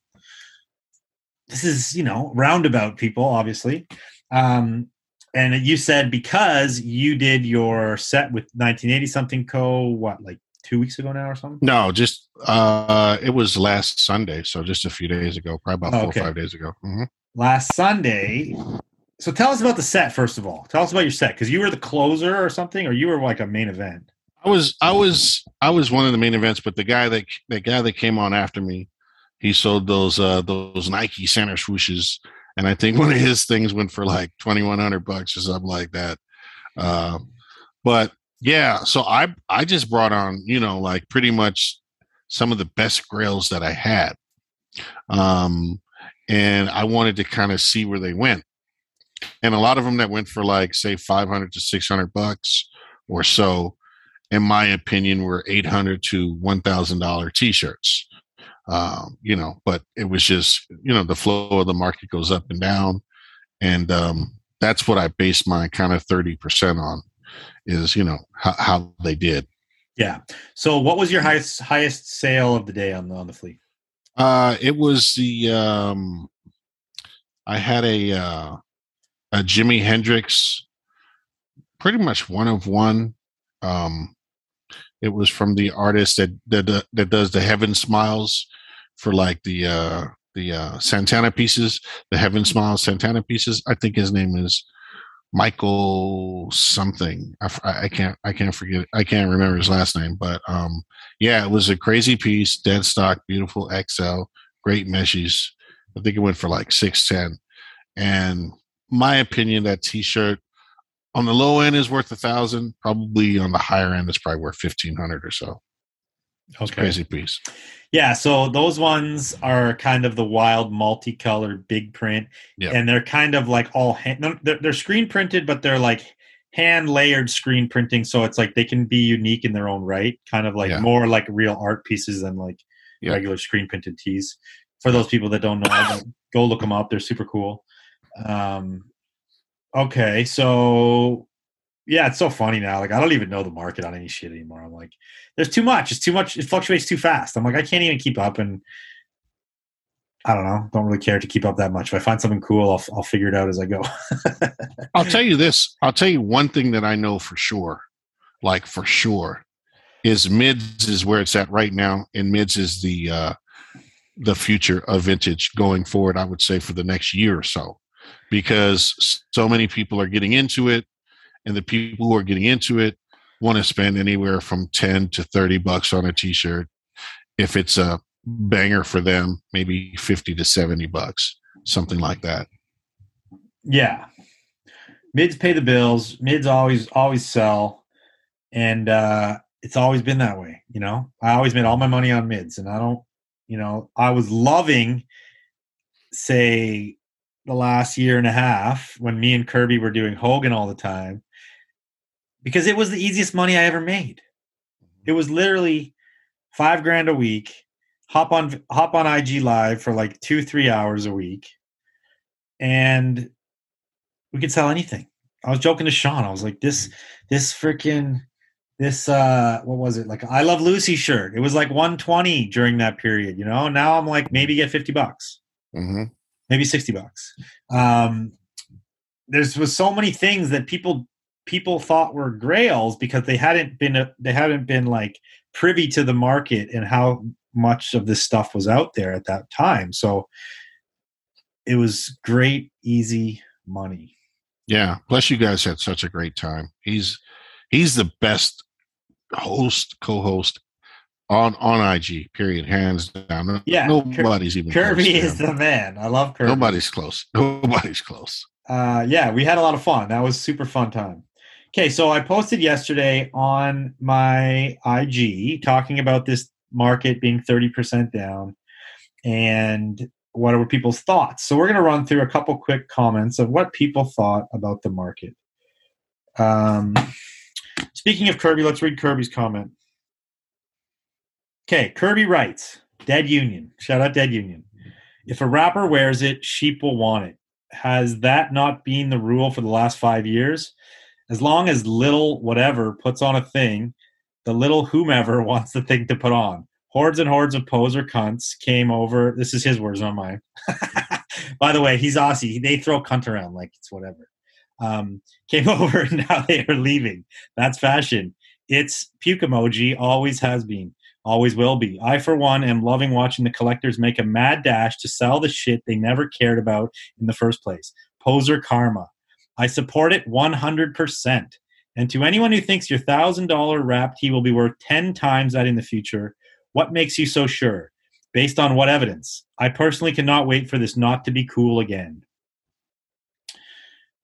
this is, you know, roundabout people, obviously. Um, and you said because you did your set with 1980 something co, what, like two weeks ago now or something? No, just uh it was last Sunday, so just a few days ago, probably about Oh, four okay. or five days ago. Mhm. Last Sunday. So tell us about the set first of all. Tell us about your set because you were the closer or something, or you were like a main event. I was I was I was one of the main events, but the guy that the guy that came on after me, he sold those uh those Nike center swooshes, and I think one of his things went for like twenty one hundred bucks or something like that. Uh, but yeah, so I I just brought on you know like pretty much some of the best grails that I had, um, and I wanted to kind of see where they went, and a lot of them that went for like say five hundred to six hundred bucks or so, in my opinion, were eight hundred to one thousand dollar t-shirts. Um, you know, but it was just you know the flow of the market goes up and down, and um, that's what I based my kind of thirty percent on is you know how, how they did. Yeah. So, what was your highest highest sale of the day on the on the flea? Uh, it was the um, I had a uh, a Jimi Hendrix, pretty much one of one. Um, it was from the artist that that that does the Heaven Smiles for like the uh the uh Santana pieces, the Heaven Smiles Santana pieces. I think his name is Michael something. I, I, can't I can't forget I can't remember his last name, but um, yeah, it was a crazy piece, dead stock, beautiful XL, great meshes. I think it went for like six ten. And my opinion, that T-shirt on the low end is worth a thousand. Probably on the higher end, it's probably worth fifteen hundred or so. Okay. crazy piece. Yeah, so those ones are kind of the wild multicolored big print, yep. and they're kind of like all hand, they're, they're screen printed, but they're like hand layered screen printing, so it's like they can be unique in their own right, kind of like yeah. more like real art pieces than like yep. regular screen printed tees. For those people that don't know, go look them up; they're super cool. Um, okay, so yeah, it's so funny now. Like I don't even know the market on any shit anymore. I'm like, there's too much. It's too much. It fluctuates too fast. I'm like, I can't even keep up. And I don't know. Don't really care to keep up that much. If I find something cool, I'll I'll figure it out as I go. I'll tell you this. I'll tell you one thing that I know for sure, like for sure, is mids is where it's at right now, and mids is the uh the future of vintage going forward. I would say for the next year or so, because so many people are getting into it and the people who are getting into it want to spend anywhere from 10 to 30 bucks on a t-shirt. If it's a banger for them maybe 50 to 70 bucks something like that. Yeah. Mids pay the bills mids always always sell and uh it's always been that way you know? I always made all my money on mids and i don't you know i was loving say the last year and a half when me and kirby were doing hogan all the time because it was the easiest money I ever made. Mm-hmm. It was literally five grand a week. Hop on hop on IG live for like two three hours a week, and we could sell anything. I was joking to Sean. I was like, this this freaking this uh what was it like I love Lucy shirt. It was like 120 during that period, you know. Now I'm like maybe get 50 bucks, mm-hmm. Maybe 60 bucks. Um, there's was so many things that people people thought were grails because they hadn't been they hadn't been like privy to the market and how much of this stuff was out there at that time. So it was great easy money. Yeah plus you guys had such a great time. He's he's the best host co-host on on IG. Period. Hands down. Yeah. Nobody's even. Kirby is the man. I love Kirby. Nobody's close. Nobody's close. Uh, yeah, we had a lot of fun. That was super fun time. Okay, so I posted yesterday on my IG talking about this market being 30% down and what were people's thoughts. So we're going to run through a couple quick comments of what people thought about the market. Um, speaking of Kirby, let's read Kirby's comment. Okay, Kirby writes Dead Union. Shout out Dead Union. If a rapper wears it, sheep will want it. Has that not been the rule for the last five years? as long as little whatever puts on a thing, the little whomever wants the thing to put on. Hordes and hordes of poser cunts came over. This is his words, not mine. By the way, he's Aussie. They throw cunt around like it's whatever. Um, came over and now they are leaving. That's fashion. It's puke emoji, always has been, always will be. I, for one, am loving watching the collectors make a mad dash to sell the shit they never cared about in the first place. Poser karma. I support it 100%. And to anyone who thinks your $1,000 rap tee will be worth 10 times that in the future, what makes you so sure? Based on what evidence? I personally cannot wait for this not to be cool again.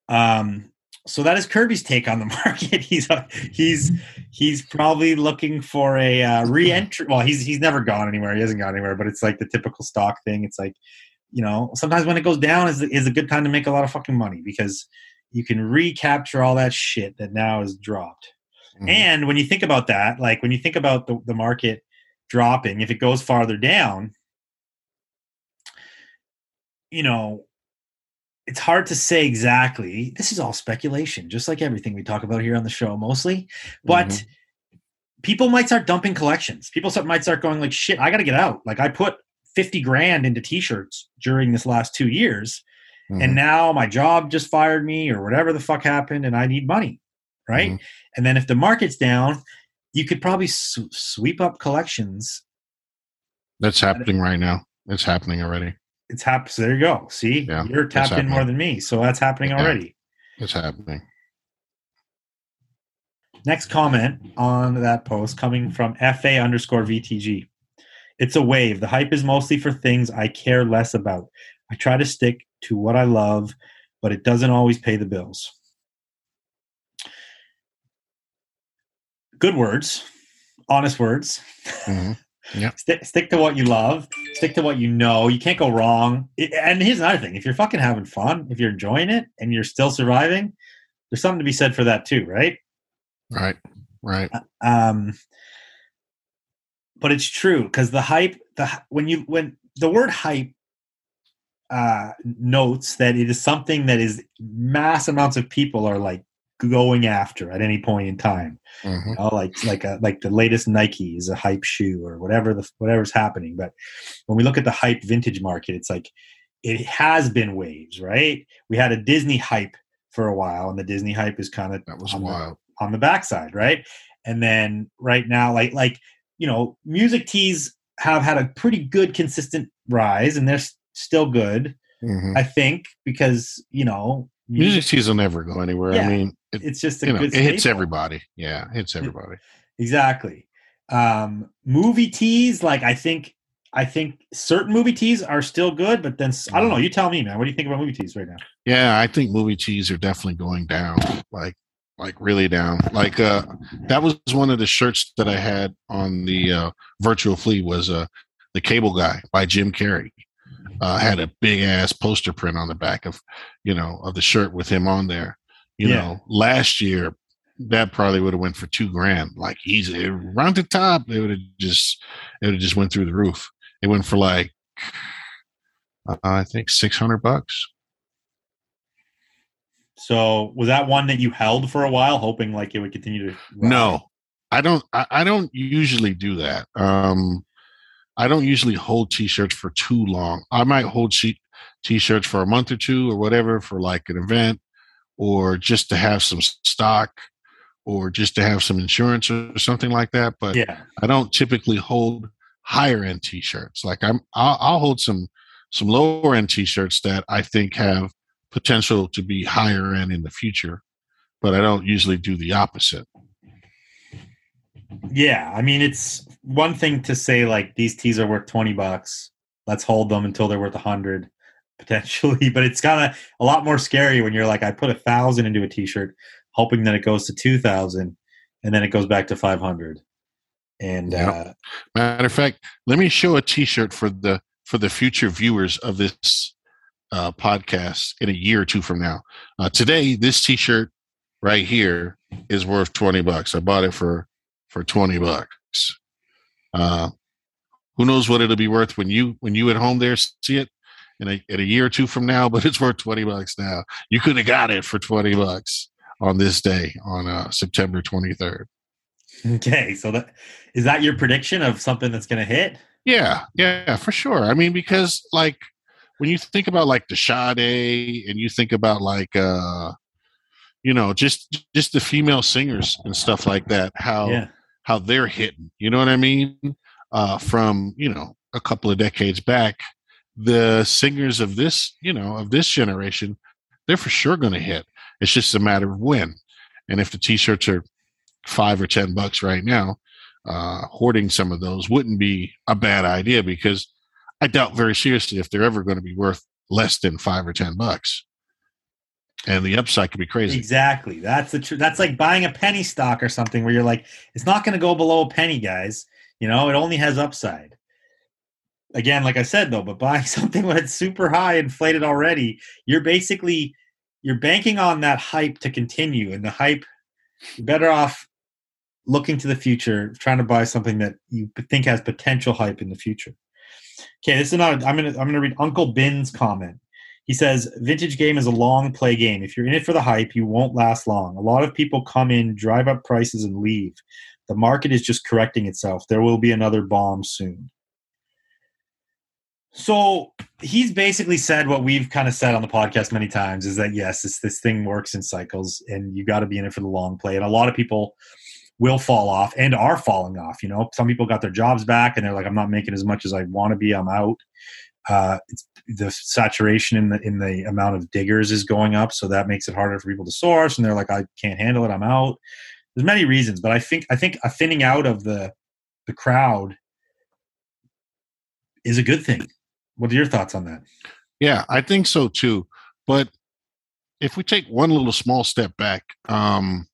Um, so that is Kirby's take on the market. He's uh, he's he's probably looking for a uh, re-entry. Well, he's he's never gone anywhere. He hasn't gone anywhere. But it's like the typical stock thing. It's like you know sometimes when it goes down is is a good time to make a lot of fucking money because you can recapture all that shit that now is dropped. Mm-hmm. And when you think about that, like when you think about the, the market dropping, if it goes farther down, you know, it's hard to say exactly. This is all speculation, just like everything we talk about here on the show, mostly. But mm-hmm. people might start dumping collections. People start, might start going like, "Shit, I got to get out." Like I put fifty grand into t-shirts during this last two years, mm-hmm. and now my job just fired me or whatever the fuck happened, and I need money, right? Mm-hmm. And then if the market's down, you could probably sw- sweep up collections. That's happening right now. It's happening already it's happened. So there you go. See, yeah, you're tapped in more than me, so that's happening yeah, already. It's happening. Next comment on that post coming from FA underscore VTG. It's a wave. The hype is mostly for things I care less about. I try to stick to what I love, but it doesn't always pay the bills. Good words, honest words. Mm-hmm. Yeah. Stick, stick to what you love. Stick to what you know. You can't go wrong. And here's another thing: if you're fucking having fun, if you're enjoying it, and you're still surviving, there's something to be said for that too, right? Right. Right. Uh, um. But it's true because the hype, the when you when the word hype uh, notes that it is something that is mass amounts of people are like going after at any point in time. Mm-hmm. You know, like like a, like the latest Nike is a hype shoe or whatever the whatever's happening. But when we look at the hype vintage market, it's like it has been waves, right? We had a Disney hype for a while, and the Disney hype is kind of that was on wild the, on the backside, right? And then right now, like like you know, music tees have had a pretty good consistent rise, and they're still good. Mm-hmm. I think because you know music tees will never go anywhere. Yeah. I mean, it, it's just a you know, it hits everybody. Yeah, it hits everybody. exactly. Um, movie tees, like I think, I think certain movie tees are still good, but then I don't know. Mm-hmm. You tell me, man. What do you think about movie tees right now? Yeah, I think movie tees are definitely going down. Like, like really down. Like, uh, that was one of the shirts that I had on the uh, virtual flea was uh, the Cable Guy by Jim Carrey uh, had a big ass poster print on the back of, you know, of the shirt with him on there. You yeah. know, last year that probably would have went for two grand, like easy around the top. It would have just, it would have just went through the roof. It went for like, uh, I think six hundred bucks. So was that one that you held for a while, hoping like it would continue to? No, I don't. I, I don't usually do that. Um, I don't usually hold t-shirts for too long. I might hold t-shirts for a month or two or whatever for like an event or just to have some stock or just to have some insurance or something like that. But yeah. I don't typically hold higher end t-shirts. Like I'm, I'll, I'll hold some, some lower end t-shirts that I think have potential to be higher end in the future, but I don't usually do the opposite. Yeah, I mean it's one thing to say like these tees are worth 20 bucks. Let's hold them until they're worth a hundred potentially, but it's kind of a lot more scary when you're like, I put a thousand into a t-shirt, hoping that it goes to 2000 and then it goes back to 500. And yeah. uh, matter of fact, let me show a t-shirt for the, for the future viewers of this uh, podcast in a year or two from now. Uh, today, this t-shirt right here is worth 20 bucks. I bought it for, for 20 bucks. Uh, who knows what it'll be worth when you when you at home there see it in a, in a year or two from now, but it's worth 20 bucks now. You could have got it for 20 bucks on this day on uh, September 23rd. Okay, so that is that your prediction of something that's going to hit? Yeah, yeah, for sure. I mean, because like when you think about like the Sade and you think about like uh you know just just the female singers and stuff like that, how yeah how they're hitting. You know what I mean? Uh, from you know a couple of decades back, the singers of this you know of this generation, they're for sure going to hit. It's just a matter of when. And if the t-shirts are five or ten bucks right now, uh, hoarding some of those wouldn't be a bad idea because I doubt very seriously if they're ever going to be worth less than five or ten bucks. And the upside could be crazy. Exactly. That's the tr- that's like buying a penny stock or something where you're like, it's not going to go below a penny, guys. You know, it only has upside. Again, like I said though, but buying something it's super high, inflated already, you're basically you're banking on that hype to continue, and the hype. You're better off looking to the future, trying to buy something that you think has potential hype in the future. Okay, this is not. I'm gonna I'm gonna read Uncle Bin's comment. He says, "Vintage game is a long play game. If you're in it for the hype, you won't last long. A lot of people come in, drive up prices, and leave. The market is just correcting itself. There will be another bomb soon." So he's basically said what we've kind of said on the podcast many times is that yes, this this thing works in cycles, and you got to be in it for the long play. And a lot of people will fall off and are falling off. You know, some people got their jobs back and they're like, I'm not making as much as I want to be. I'm out. Uh, the saturation in the in the amount of diggers is going up, so that makes it harder for people to source. And they're like, I can't handle it. I'm out. There's many reasons, but I think I think a thinning out of the the crowd is a good thing. What are your thoughts on that? Yeah, I think so too. But if we take one little small step back, um,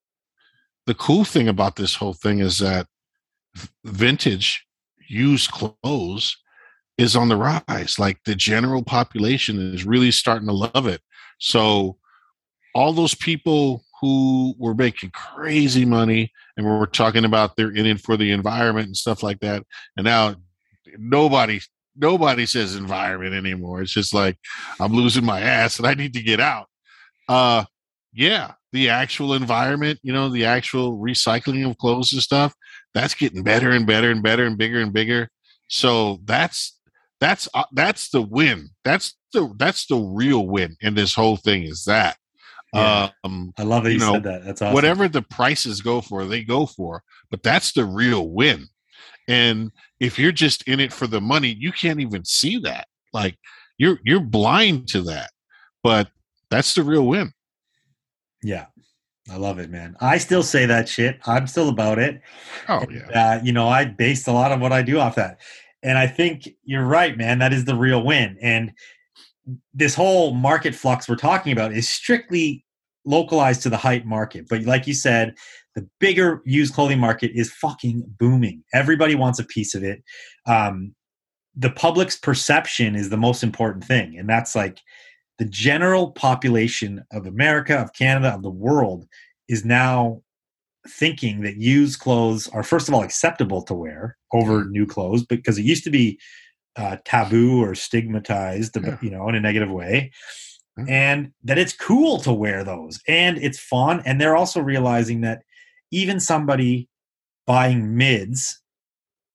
the cool thing about this whole thing is that vintage used clothes is on the rise. Like the general population is really starting to love it. So all those people who were making crazy money and we are talking about they're in it for the environment and stuff like that. And now nobody nobody says environment anymore. It's just like I'm losing my ass and I need to get out. Uh yeah, the actual environment, you know, the actual recycling of clothes and stuff, that's getting better and better and better and bigger and bigger. So that's that's uh, that's the win. That's the that's the real win in this whole thing is that. Yeah. Um, I love that you, you know, said that. That's awesome. Whatever the prices go for, they go for. But that's the real win. And if you're just in it for the money, you can't even see that. Like you're you're blind to that. But that's the real win. Yeah. I love it, man. I still say that shit. I'm still about it. Oh yeah. Uh, you know, I based a lot of what I do off that, and I think you're right, man. That is the real win. And this whole market flux we're talking about is strictly localized to the hype market. But like you said, the bigger used clothing market is fucking booming. Everybody wants a piece of it. Um, the public's perception is the most important thing, and that's like the general population of America, of Canada, of the world is now thinking that used clothes are first of all acceptable to wear over new clothes because it used to be uh, taboo or stigmatized, yeah. you know, in a negative way. And that it's cool to wear those and it's fun. And they're also realizing that even somebody buying mids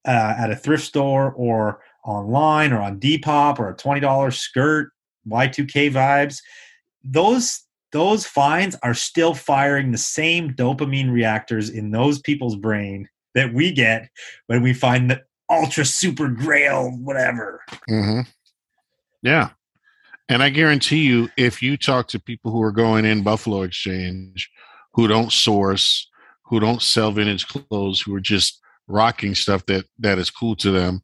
uh, at a thrift store or online or on Depop or a $20 skirt Y2K vibes, those those finds are still firing the same dopamine reactors in those people's brain that we get when we find the ultra super grail whatever. Mm-hmm. Yeah. And I guarantee you, if you talk to people who are going in Buffalo Exchange, who don't source, who don't sell vintage clothes, who are just rocking stuff that that is cool to them,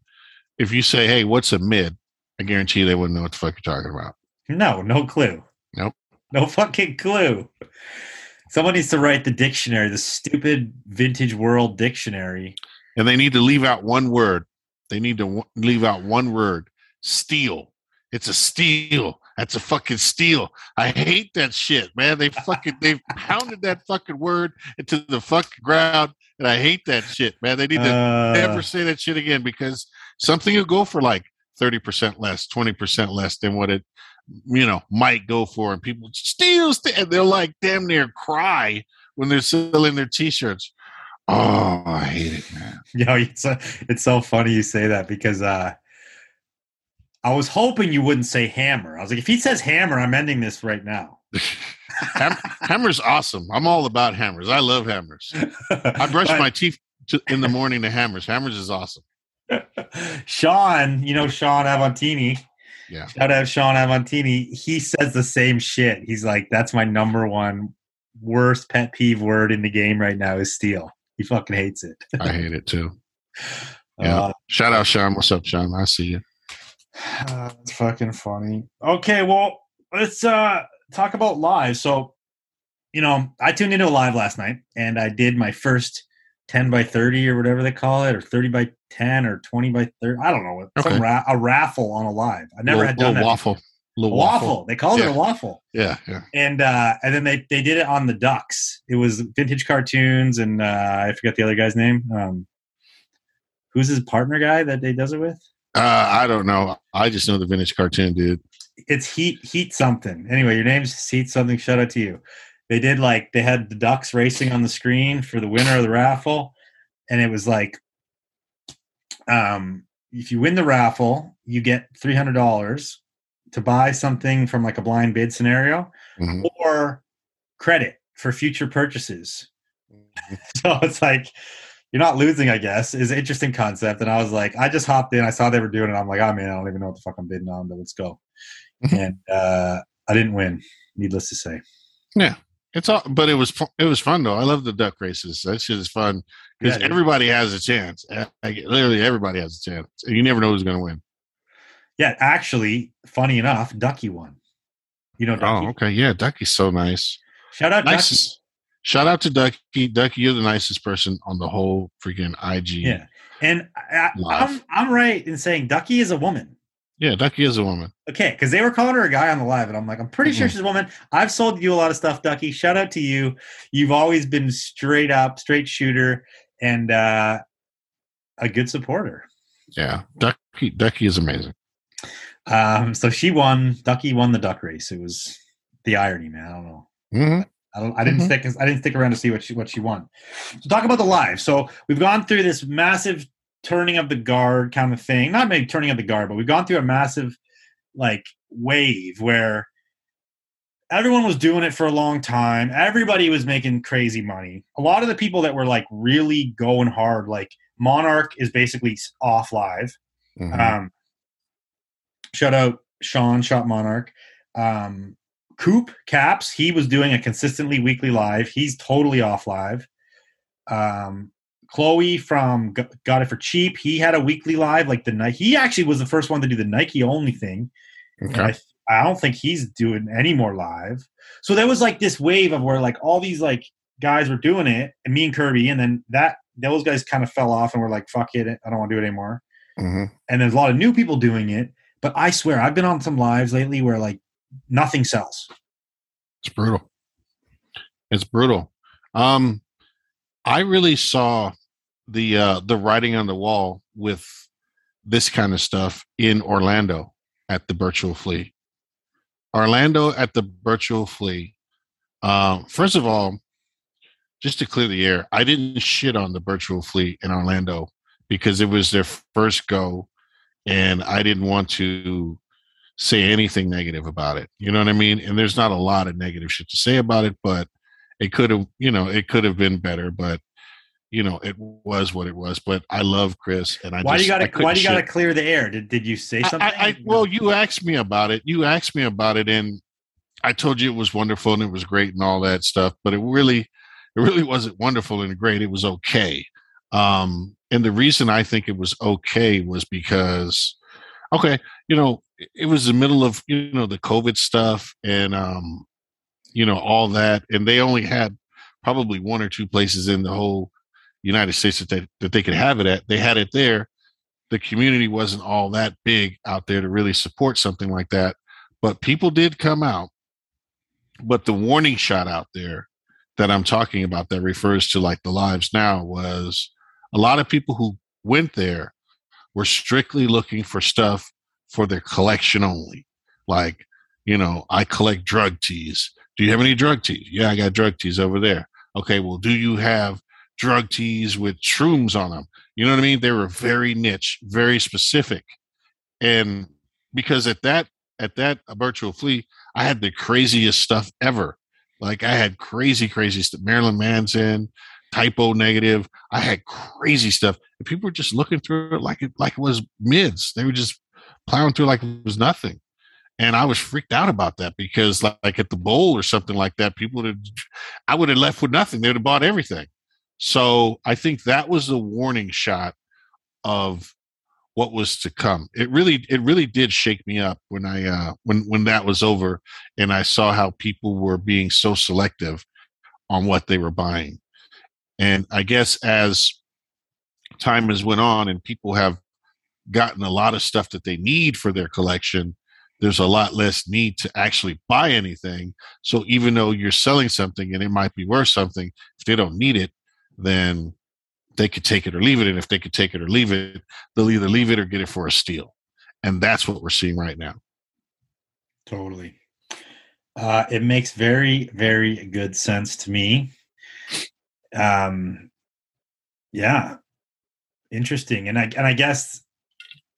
if you say, "Hey, what's a mid?" I guarantee you they wouldn't know what the fuck you're talking about. No, no clue. Nope. No fucking clue. Someone needs to write the dictionary, the stupid vintage world dictionary. And they need to leave out one word. They need to w- leave out one word. Steal. It's a steal. That's a fucking steal. I hate that shit, man. They fucking they've pounded that fucking word into the fucking ground, and I hate that shit, man. They need to uh, never say that shit again because something will go for like 30% less, 20% less than what it, you know, might go for. And people steal, and they'll like damn near cry when they're selling their t-shirts. Oh, I hate it, man. Yo, it's, it's so funny you say that because uh, I was hoping you wouldn't say hammer. I was like, if he says hammer, I'm ending this right now. Hammer's awesome. I'm all about hammers. I love hammers. I brush but, my teeth to, in the morning to hammers. Hammers is awesome. Sean, you know Sean Avantini. Yeah. Shout out Sean Avantini. He says the same shit. He's like, that's my number one worst pet peeve word in the game right now is steal. He fucking hates it. I hate it too. Yeah. Uh, Shout out Sean. What's up, Sean? I see you. That's fucking funny. Okay, well, let's uh talk about live. So, you know, I tuned into a live last night and I did my first 10 by 30 or whatever they call it, or 30 by 10 or 20 by 30. I don't know. Okay. Ra- a raffle on a live. I never little, had done little that. waffle. Little A waffle. They called it a waffle. Yeah, yeah. And uh and then they they did it on the ducks. It was vintage cartoons and uh I forget the other guy's name. Um who's his partner guy that they does it with? Uh, I don't know. I just know the vintage cartoon dude. it's heat heat something anyway your name's heat something shout out to you they did like they had the ducks racing on the screen for the winner of the raffle and it was like um if you win the raffle you get $300 to buy something from like a blind bid scenario Mhm. or credit for future purchases so it's like you're not losing i guess is an interesting concept and i was like i just hopped in i saw they were doing it i'm like oh man i don't even know what the fuck i'm bidding on but let's go Mhm. and uh i didn't win needless to say Yeah. It's all, but it was it was fun though. I love the duck races. That shit is fun because Yeah, everybody has a chance. Uh, Like, literally, everybody has a chance. You never know who's going to win. yeah actually funny enough ducky won you know ducky Oh, okay, yeah. Ducky's so nice. shout out ducky Nicest. Shout out to Ducky. Ducky, you're the nicest person on the whole freaking IG. yeah and I, I'm, I'm right in saying ducky is a woman yeah. Ducky is a woman. Okay, because they were calling her a guy on the live, and I'm like, I'm pretty sure Mhm. she's a woman. I've sold you a lot of stuff, Ducky. Shout out to you. You've always been straight up, straight shooter, and uh, a good supporter. Yeah, Ducky. Ducky is amazing. Um, so she won. Ducky won the duck race. It was the irony, man. I don't know. hmm I, don't, I didn't Mhm. stick. I didn't stick around to see what she what she won. So talk about the live. So we've gone through this massive turning of the guard kind of thing. Not maybe turning of the guard, but we've gone through a massive like wave where everyone was doing it for a long time. Everybody was making crazy money. A lot of the people that were like really going hard, like Monarch, is basically off live. Mhm. Um, shout out Sean, Shot Monarch. Um, Coop Caps, he was doing a consistently weekly live. He's totally off live. Um, Chloe from G- Got It for Cheap, he had a weekly live like the night. He actually was the first one to do the Nike only thing. Okay. I, I don't think he's doing any more live. So there was like this wave of where like all these like guys were doing it, and me and Kirby, and then that those guys kind of fell off and were like, "Fuck it, I don't want to do it anymore." hmm and there's a lot of new people doing it. But I swear, I've been on some lives lately where like nothing sells. It's brutal. It's brutal. Um, I really saw the uh, the writing on the wall with this kind of stuff in Orlando at the Virtual Flea. Orlando at the Virtual Flea. Um, first of all, just to clear the air, I didn't shit on the Virtual Flea in Orlando because it was their first go, and I didn't want to say anything negative about it. You know what I mean? And there's not a lot of negative shit to say about it, but it could have, you know, it could have been better, but you know, it was what it was. But I love Chris, and I why do just, you got to why do you got to clear the air? Did did you say I- something? I, I, well, you asked me about it. You asked me about it, and I told you it was wonderful and it was great and all that stuff. But it really, it really wasn't wonderful and great. It was okay. Um, and the reason I think it was okay was because, okay, you know, it- was the middle of you know the COVID stuff and um, you know all that, and they only had probably one or two places in the whole United States that they, that they could have it at. They had it there the community wasn't all that big out there to really support something like that. But people did come out. But the warning shot out there that I'm talking about that refers to like the lives now was a lot of people who went there were strictly looking for stuff for their collection only. Like, you know, I collect drug tees. Do you have any drug tees? Yeah, I got drug tees over there. Okay, well, do you have drug tees with shrooms on them? You know what I mean? They were very niche, very specific. And because at that at that virtual flea, I had the craziest stuff ever. Like I had crazy, crazy stuff. Marilyn Manson, Type O Negative. I had crazy stuff. And people were just looking through it like it like it was mids. They were just plowing through like it was nothing. And I was freaked out about that because like, like at the bowl or something like that, people would have I would have left with nothing. They would have bought everything. So I think that was the warning shot of what was to come. It really it really did shake me up when I uh when when that was over and I saw how people were being so selective on what they were buying. And I guess as time has went on and people have gotten a lot of stuff that they need for their collection, there's a lot less need to actually buy anything. So even though you're selling something and it might be worth something, if they don't need it, then they could take it or leave it. And if they could take it or leave it, they'll either leave it or get it for a steal. And that's what we're seeing right now. Totally. Uh, it makes very, very good sense to me. Um, yeah, interesting. And I and I guess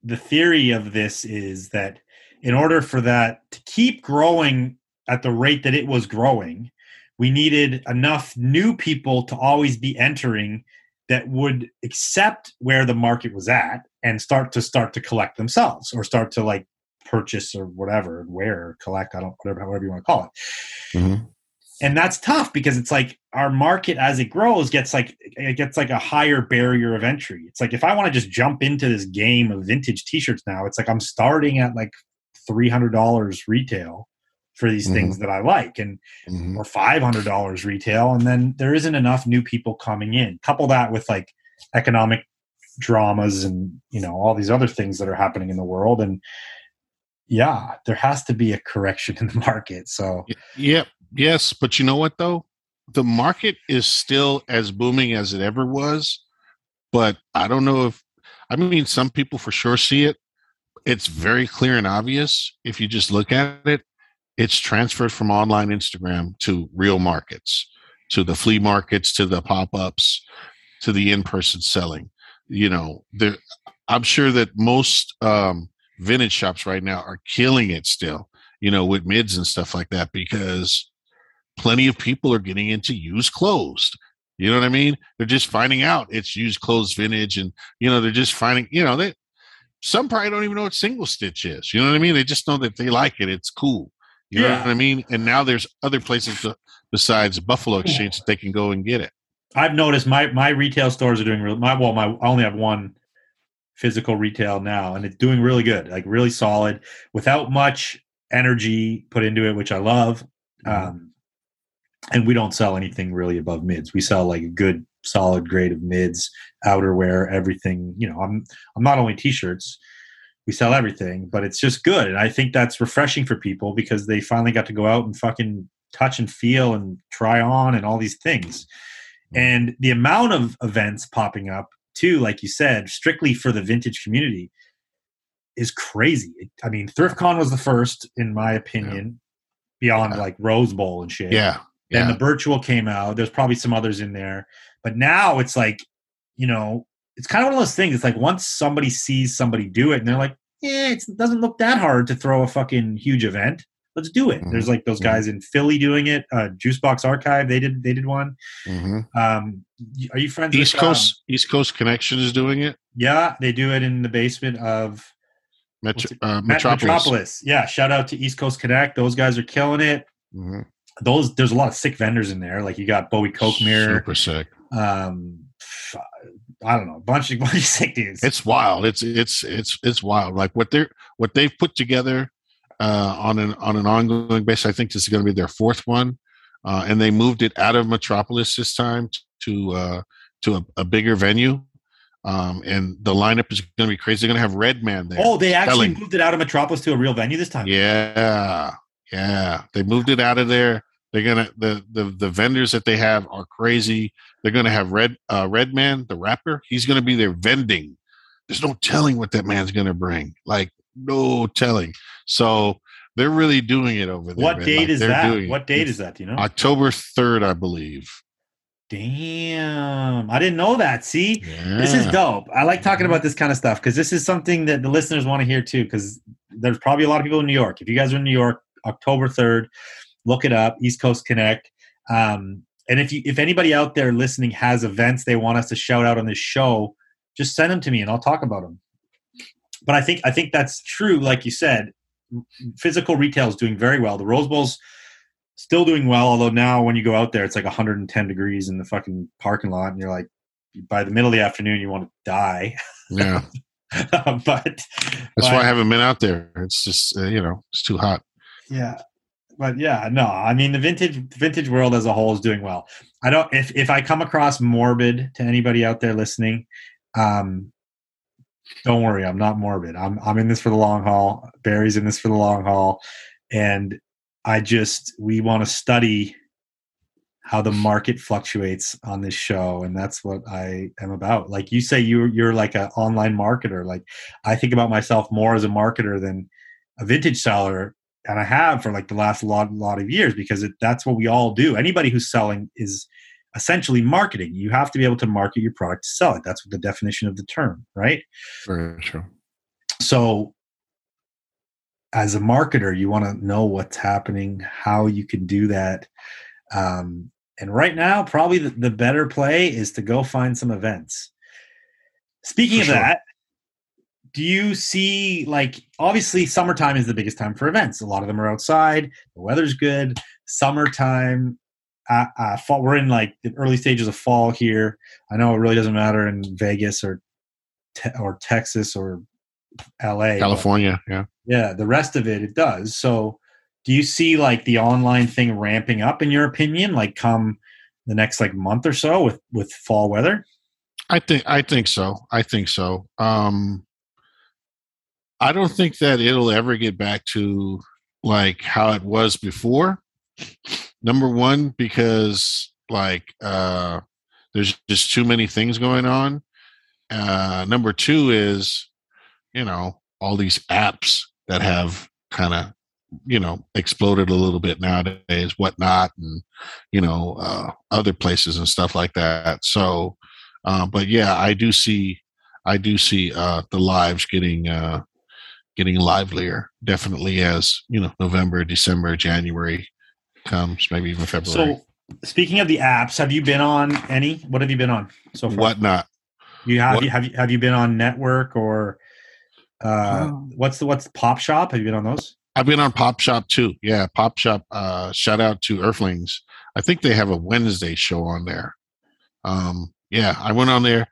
the theory of this is that in order for that to keep growing at the rate that it was growing, we needed enough new people to always be entering that would accept where the market was at and start to start to collect themselves or start to like purchase or whatever, wear, collect, I don't whatever however you want to call it. Mm-hmm. And that's tough because it's like our market as it grows gets like it gets like a higher barrier of entry. It's like if I want to just jump into this game of vintage t-shirts now, it's like I'm starting at like $300 retail for these mm-hmm. things that I like and mm-hmm. or $500 retail and then there isn't enough new people coming in. Couple that with like economic dramas and you know all these other things that are happening in the world and yeah, there has to be a correction in the market. So Yep. Yes, but you know what though? The market is still as booming as it ever was, but I don't know if I mean some people for sure see it. It's very clear and obvious if you just look at it it's transferred from online Instagram to real markets, to the flea markets, to the pop ups, to the in person selling. You know, there, I'm sure that most um, vintage shops right now are killing it still, you know, with mids and stuff like that because plenty of people are getting into used clothes. You know what I mean? They're just finding out it's used clothes vintage and, you know, they're just finding, you know, they, some probably don't even know what single stitch is. You know what I mean? They just know that they like it. It's cool. You yeah. know what I mean? And now there's other places to, besides Buffalo Exchange that they can go and get it. I've noticed my my retail stores are doing really My well, my I only have one physical retail now, and it's doing really good, like really solid, without much energy put into it, which I love. Mm-hmm. Um, and we don't sell anything really above mids. We sell like a good solid grade of mids, outerwear, everything. You know, I'm I'm not only t-shirts we sell everything, but it's just good. And I think that's refreshing for people because they finally got to go out and fucking touch and feel and try on and all these things. Mm-hmm. And the amount of events popping up too, like you said, strictly for the vintage community is crazy. I mean, ThriftCon was the first, in my opinion, yeah. beyond yeah. like Rose Bowl and shit. Yeah. Then yeah. the virtual came out. There's probably some others in there. But now it's like, you know, it's kind of one of those things. It's like once somebody sees somebody do it and they're like, yeah, it doesn't look that hard to throw a fucking huge event. Let's do it. Mm-hmm. There's like those guys mm-hmm. in Philly doing it. Uh, Juicebox Archive, they did they did one. Mm-hmm. Um, are you friends? East with, Coast um, East Coast Connection is doing it. Yeah, they do it in the basement of Metro, uh, Metropolis. Metropolis. Yeah, shout out to East Coast Connect. Those guys are killing it. Mm-hmm. Those there's a lot of sick vendors in there. Like you got Bowie Coke Mirror, super sick. Um, I don't know, a bunch of bunch of sick dudes. It's wild. It's it's it's it's wild. Like what they're what they've put together uh, on an on an ongoing basis. I think this is going to be their fourth one, uh, and they moved it out of Metropolis this time to uh, to a, a bigger venue. Um, and the lineup is going to be crazy. They're going to have Redman there. Oh, they actually selling. moved it out of Metropolis to a real venue this time. Yeah, yeah, they moved it out of there. They're gonna the the the vendors that they have are crazy. They're gonna have Red uh, Redman, the rapper. He's gonna be there vending. There's no telling what that man's gonna bring. Like no telling. So they're really doing it over there. What man. date like, is that? What date is that? Do you know? October third, I believe. Damn, I didn't know that. See, yeah. this is dope. I like talking about this kind of stuff because this is something that the listeners want to hear too. Because there's probably a lot of people in New York. If you guys are in New York, October third, look it up east coast connect. Um, and if you if anybody out there listening has events they want us to shout out on this show just send them to me and i'll talk about them but i think i think that's true like you said physical retail is doing very well. The rose bowl's still doing well although now when you go out there it's like 110 degrees in the fucking parking lot and you're like by the middle of the afternoon you want to die. Yeah. But That's but- why I haven't been out there. It's just uh, you know it's too hot. yeah but yeah no i mean the vintage vintage world as a whole is doing well. I don't if if i come across morbid to anybody out there listening um don't worry i'm not morbid. I'm i'm in this for the long haul. Barry's in this for the long haul. And i just we want to study how the market fluctuates on this show and that's what i am about. Like you say you're you're like an online marketer. Like i think about myself more as a marketer than a vintage seller and I have for like the last lot lot of years because it, that's what we all do. Anybody who's selling is essentially marketing. You have to be able to market your product to sell it. That's what the definition of the term, right? Very true. So as a marketer, you want to know what's happening, how you can do that. Um, and right now, probably the, the better play is to go find some events. Speaking For of sure. that, do you see like obviously summertime is the biggest time for events? A lot of them are outside. The weather's good. Summertime. Uh, uh, fall, we're in like the early stages of fall here. I know it really doesn't matter in Vegas or te- or Texas or LA. California, yeah. yeah, the rest of it it does. So, do you see like the online thing ramping up in your opinion like come the next like month or so with with fall weather? I think I think so. I think so. Um I don't think that it'll ever get back to like how it was before. Number one, because like uh there's just too many things going on. Uh number two is, you know, all these apps that have kind of you know exploded a little bit nowadays whatnot and you know uh other places and stuff like that so uh, but yeah, I do see, I do see uh, the lives getting uh, getting livelier. Definitely as you know, November, December, January comes, maybe even February. So, speaking of the apps, have you been on any? What have you been on so far? Whatnot. you have what- you have you have you been on network or uh Um, what's the what's Pop Shop? Have you been on those? I've been on Pop Shop too. Yeah, Pop Shop. Uh, shout out to Earthlings. I think they have a Wednesday show on there. Um, yeah, I went on there.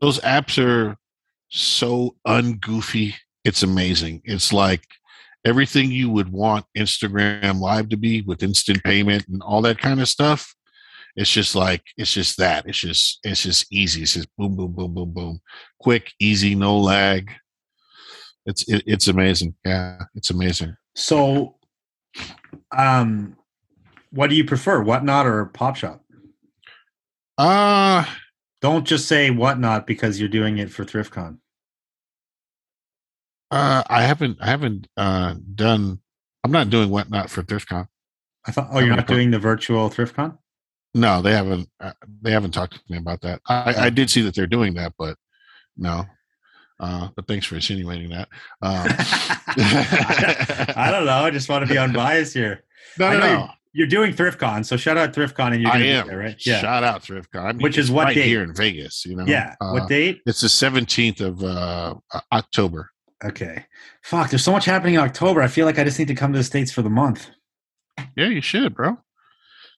Those apps are so ungoofy. It's amazing. It's like everything you would want Instagram Live to be with instant payment and all that kind of stuff. It's just like it's just that. It's just it's just easy. It's just boom, boom, boom, boom, boom, quick, easy, no lag. It's it, it's amazing. Yeah, it's amazing. So, um, what do you prefer, Whatnot or Pop Shop? Uh Don't just say Whatnot because you're doing it for ThriftCon. Uh I haven't I haven't uh done I'm not doing whatnot for ThriftCon. I thought, oh, you're not doing the virtual ThriftCon? No, they haven't uh, they haven't talked to me about that. I, I did see that they're doing that, but no. Uh but thanks for insinuating that. Um, I don't know. I just want to be unbiased here. no, no, no. You're, you're doing ThriftCon, so shout out ThriftCon, and you're I be am there, right? Yeah. Shout out ThriftCon. I mean, Which is what right date? here in Vegas, you know. yeah. Uh, what date? It's the 17th of uh, October. Okay. Fuck. There's so much happening in October. I feel like I just need to come to the states for the month. Yeah, you should, bro.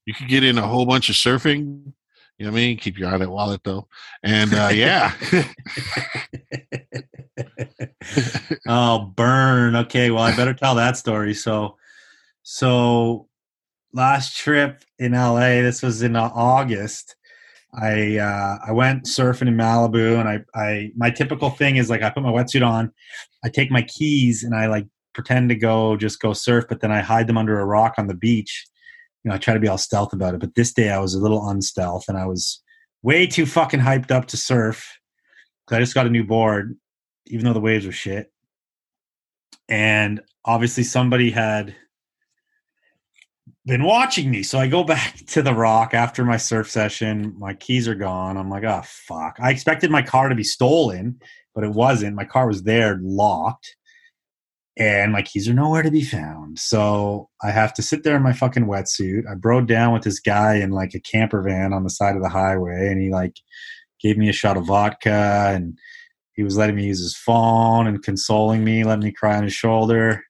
You could get in a whole bunch of surfing. You know what I mean? Keep your eye on that wallet though. And uh yeah. oh, burn. Okay, well, I better tell that story. So, so last trip in LA, this was in uh, August. I uh, I went surfing in Malibu, and I I my typical thing is like I put my wetsuit on, I take my keys, and I like pretend to go just go surf, but then I hide them under a rock on the beach. You know, I try to be all stealth about it. But this day I was a little unstealth, and I was way too fucking hyped up to surf because I just got a new board, even though the waves were shit. And obviously, somebody had been watching me. So I go back to the rock after my surf session. My keys are gone. I'm like, oh, fuck. I expected my car to be stolen, but it wasn't. My car was there locked. And my keys are nowhere to be found. So I have to sit there in my fucking wetsuit. I broke down with this guy in like a camper van on the side of the highway, and he like gave me a shot of vodka and he was letting me use his phone and consoling me, letting me cry on his shoulder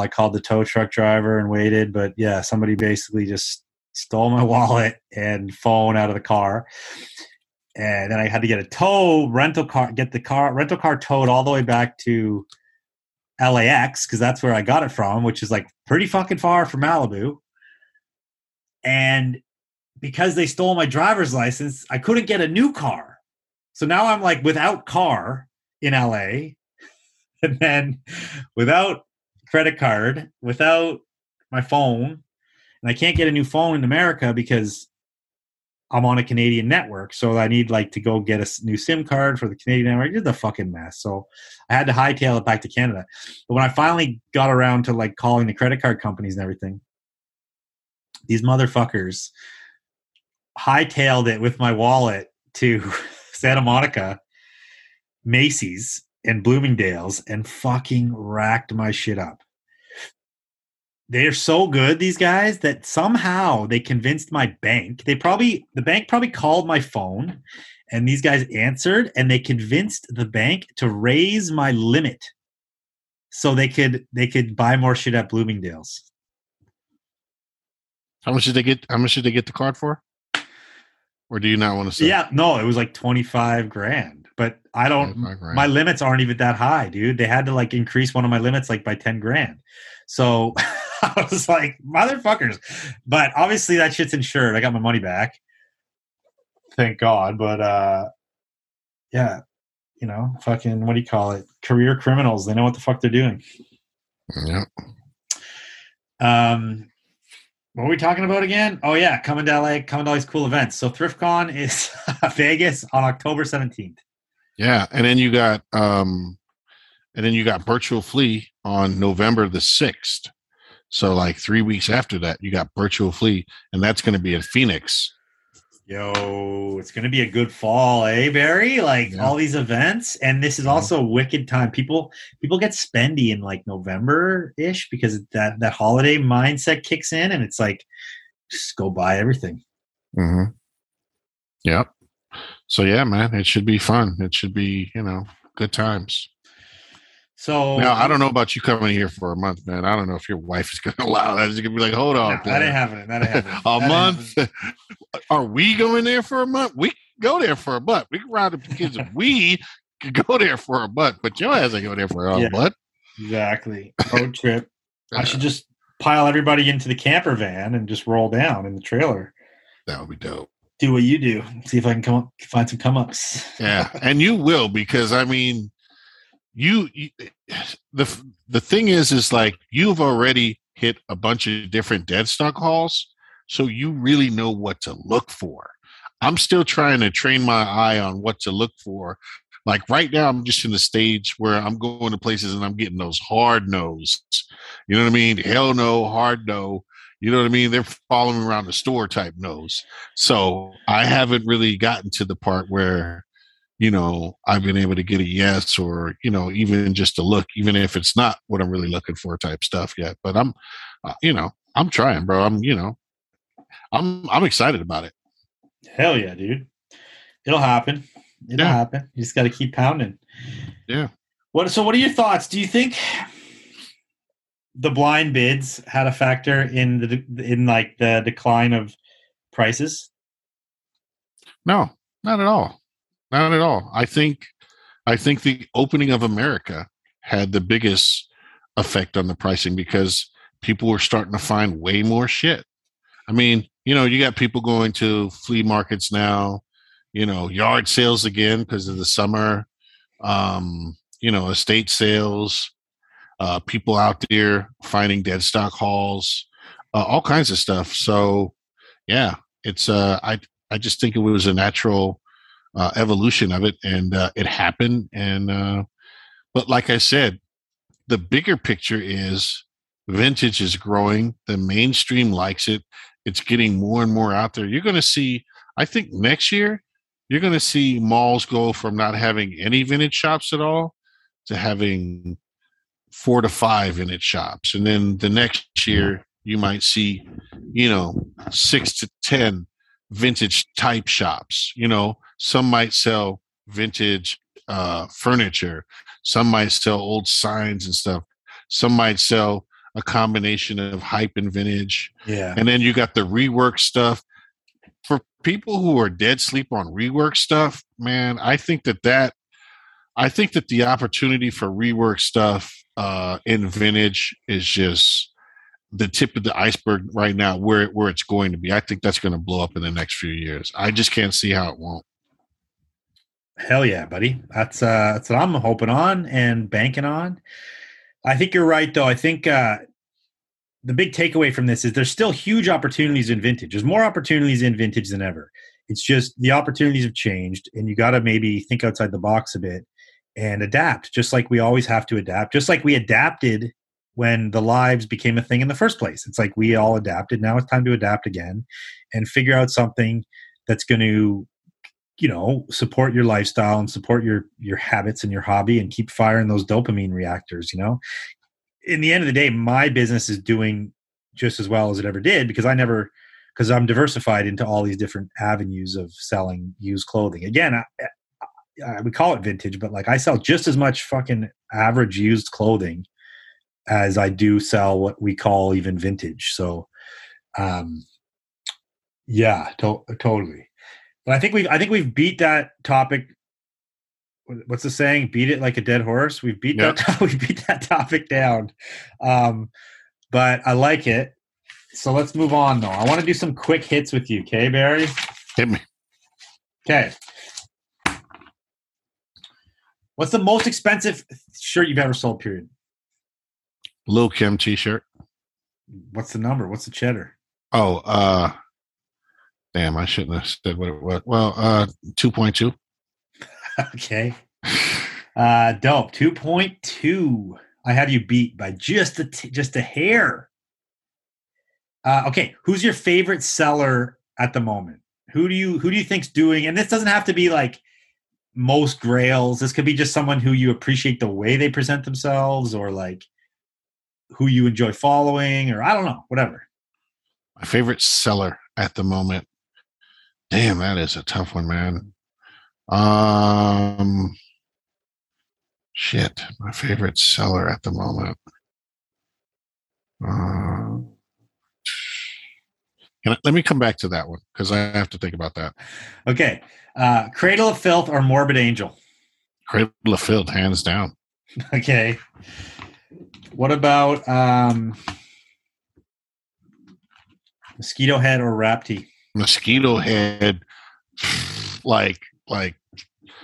I called the tow truck driver and waited. But yeah, somebody basically just stole my wallet and phone out of the car. and then I had to get a tow rental car, get the car rental car towed all the way back to LAX because that's where I got it from, which is like pretty fucking far from Malibu. And because they stole my driver's license, I couldn't get a new car. So now I'm like without car in LA, and then without credit card, without my phone, and I can't get a new phone in America because I'm on a Canadian network, so I need like to go get a new SIM card for the Canadian network. It's a fucking mess. So I had to hightail it back to Canada. But when I finally got around to like calling the credit card companies and everything, these motherfuckers hightailed it with my wallet to Santa Monica, Macy's, and Bloomingdale's, and fucking racked my shit up they're so good these guys that somehow they convinced my bank they probably the bank probably called my phone and these guys answered and they convinced the bank to raise my limit so they could they could buy more shit at bloomingdale's How much did they get? How much did they get the card for? Or do you not want to say? yeah no it was like 25 grand i don't my limits aren't even that high dude. They had to like increase one of my limits like by 10 grand. So i was like motherfuckers. But obviously that shit's insured. I got my money back. Thank god. But uh yeah you know fucking what do you call it? Career criminals. They know what the fuck they're doing. Yeah. um what were we talking about again? Oh yeah, coming to LA, coming to all these cool events. So ThriftCon is Vegas on October 17th. Yeah. And then you got um and then you got virtual flea on November the sixth. So like three weeks after that, you got virtual flea, and that's gonna be in Phoenix. Yo, it's gonna be a good fall, eh, Barry? Like Yeah. all these events, and this is also a wicked time. People people get spendy in like November ish because that that holiday mindset kicks in, and it's like just go buy everything. Mm-hmm. Yep. So yeah, man, it should be fun. It should be, you know, good times. So Now I don't know about you coming here for a month, man. I don't know if your wife is going to allow that. She's going to be like, "Hold No, on, that ain't happening. That ain't happening. a That month? happening. Are we going there for a month? We go there for a month. We can ride the kids. we can go there for a month, but your ass ain't go there for a Yeah. month. Exactly. Road trip. I should just pile everybody into the camper van and just roll down in the trailer. That would be dope. Do what you do. See if I can come up, find some come ups. Yeah, and you will because I mean, you, you the the thing is is like you've already hit a bunch of different dead stock hauls, so you really know what to look for. I'm still trying to train my eye on what to look for. Like right now, I'm just in the stage where I'm going to places and I'm getting those hard no's. You know what I mean? Hell no, hard no. You know what I mean? They're following around the store type nose. So I haven't really gotten to the part where you know, I've been able to get a yes or, you know, even just a look, even if it's not what I'm really looking for type stuff yet. But I'm, uh, you know, I'm trying, bro. I'm, you know, I'm, I'm excited about it. Hell yeah, dude. It'll happen. It'll Yeah. happen. You just got to keep pounding. Yeah. What? So, what are your thoughts? Do you think the blind bids had a factor in the in like the decline of prices? No, not at all. Not at all. I think, I think the opening of America had the biggest effect on the pricing because people were starting to find way more shit. I mean, you know, you got people going to flea markets now, you know, yard sales again because of the summer, um, you know, estate sales, uh, people out there finding dead stock hauls, uh, all kinds of stuff. So, yeah, it's uh, I I just think it was a natural uh, evolution of it, and uh, it happened. And uh, but like I said, the bigger picture is vintage is growing. The mainstream likes it. It's getting more and more out there. You're going to see. I think next year you're going to see malls go from not having any vintage shops at all to having four to five in its shops, and then the next year you might see, you know, six to ten vintage type shops. You know, some might sell vintage uh, furniture, some might sell old signs and stuff, some might sell a combination of hype and vintage, Yeah. and then you got the rework stuff. for people who are dead sleep on rework stuff, man, I think that that I think that the opportunity for rework stuff uh, in vintage is just the tip of the iceberg right now, where where it's going to be. I think that's going to blow up in the next few years. I just can't see how it won't. Hell yeah, buddy. That's uh that's what I'm hoping on and banking on. I think you're right though. I think uh the big takeaway from this is there's still huge opportunities in vintage. There's more opportunities in vintage than ever. It's just the opportunities have changed and you got to maybe think outside the box a bit and adapt just like we always have to adapt. Just like we adapted when the lives became a thing in the first place. It's like we all adapted. Now it's time to adapt again and figure out something that's going to you know support your lifestyle and support your your habits and your hobby and keep firing those dopamine reactors you know in the end of the day my business is doing just as well as it ever did because i never because i'm diversified into all these different avenues of selling used clothing again I, we call it vintage but like i sell just as much fucking average used clothing as i do sell what we call even vintage so um yeah to- totally but I think we've I think we've beat that topic. What's the saying? Beat it like a dead horse. We've beat Yep. that. We beat that topic down. Um, but I like it. So let's move on, though. I want to do some quick hits with you, okay, Barry? Hit me. Okay. What's the most expensive shirt you've ever sold? Period. Lil Kim t-shirt. What's the number? What's the cheddar? Oh, uh damn, I shouldn't have said what it was. Well, uh 2.2. okay. Uh, dope. Two point two. I have you beat by just a t- just a hair. Uh, okay, who's your favorite seller at the moment? Who do you who do you think's doing? And this doesn't have to be like most grails. This could be just someone who you appreciate the way they present themselves, or like who you enjoy following, or I don't know, whatever. My favorite seller at the moment. Damn, that is a tough one, man. Um shit, my favorite seller at the moment. Uh, I, let me come back to that one because I have to think about that. Okay, uh, Cradle of Filth or Morbid Angel. Cradle of Filth, hands down. Okay. What about um mosquito head or rap tee? Mosquito head, like like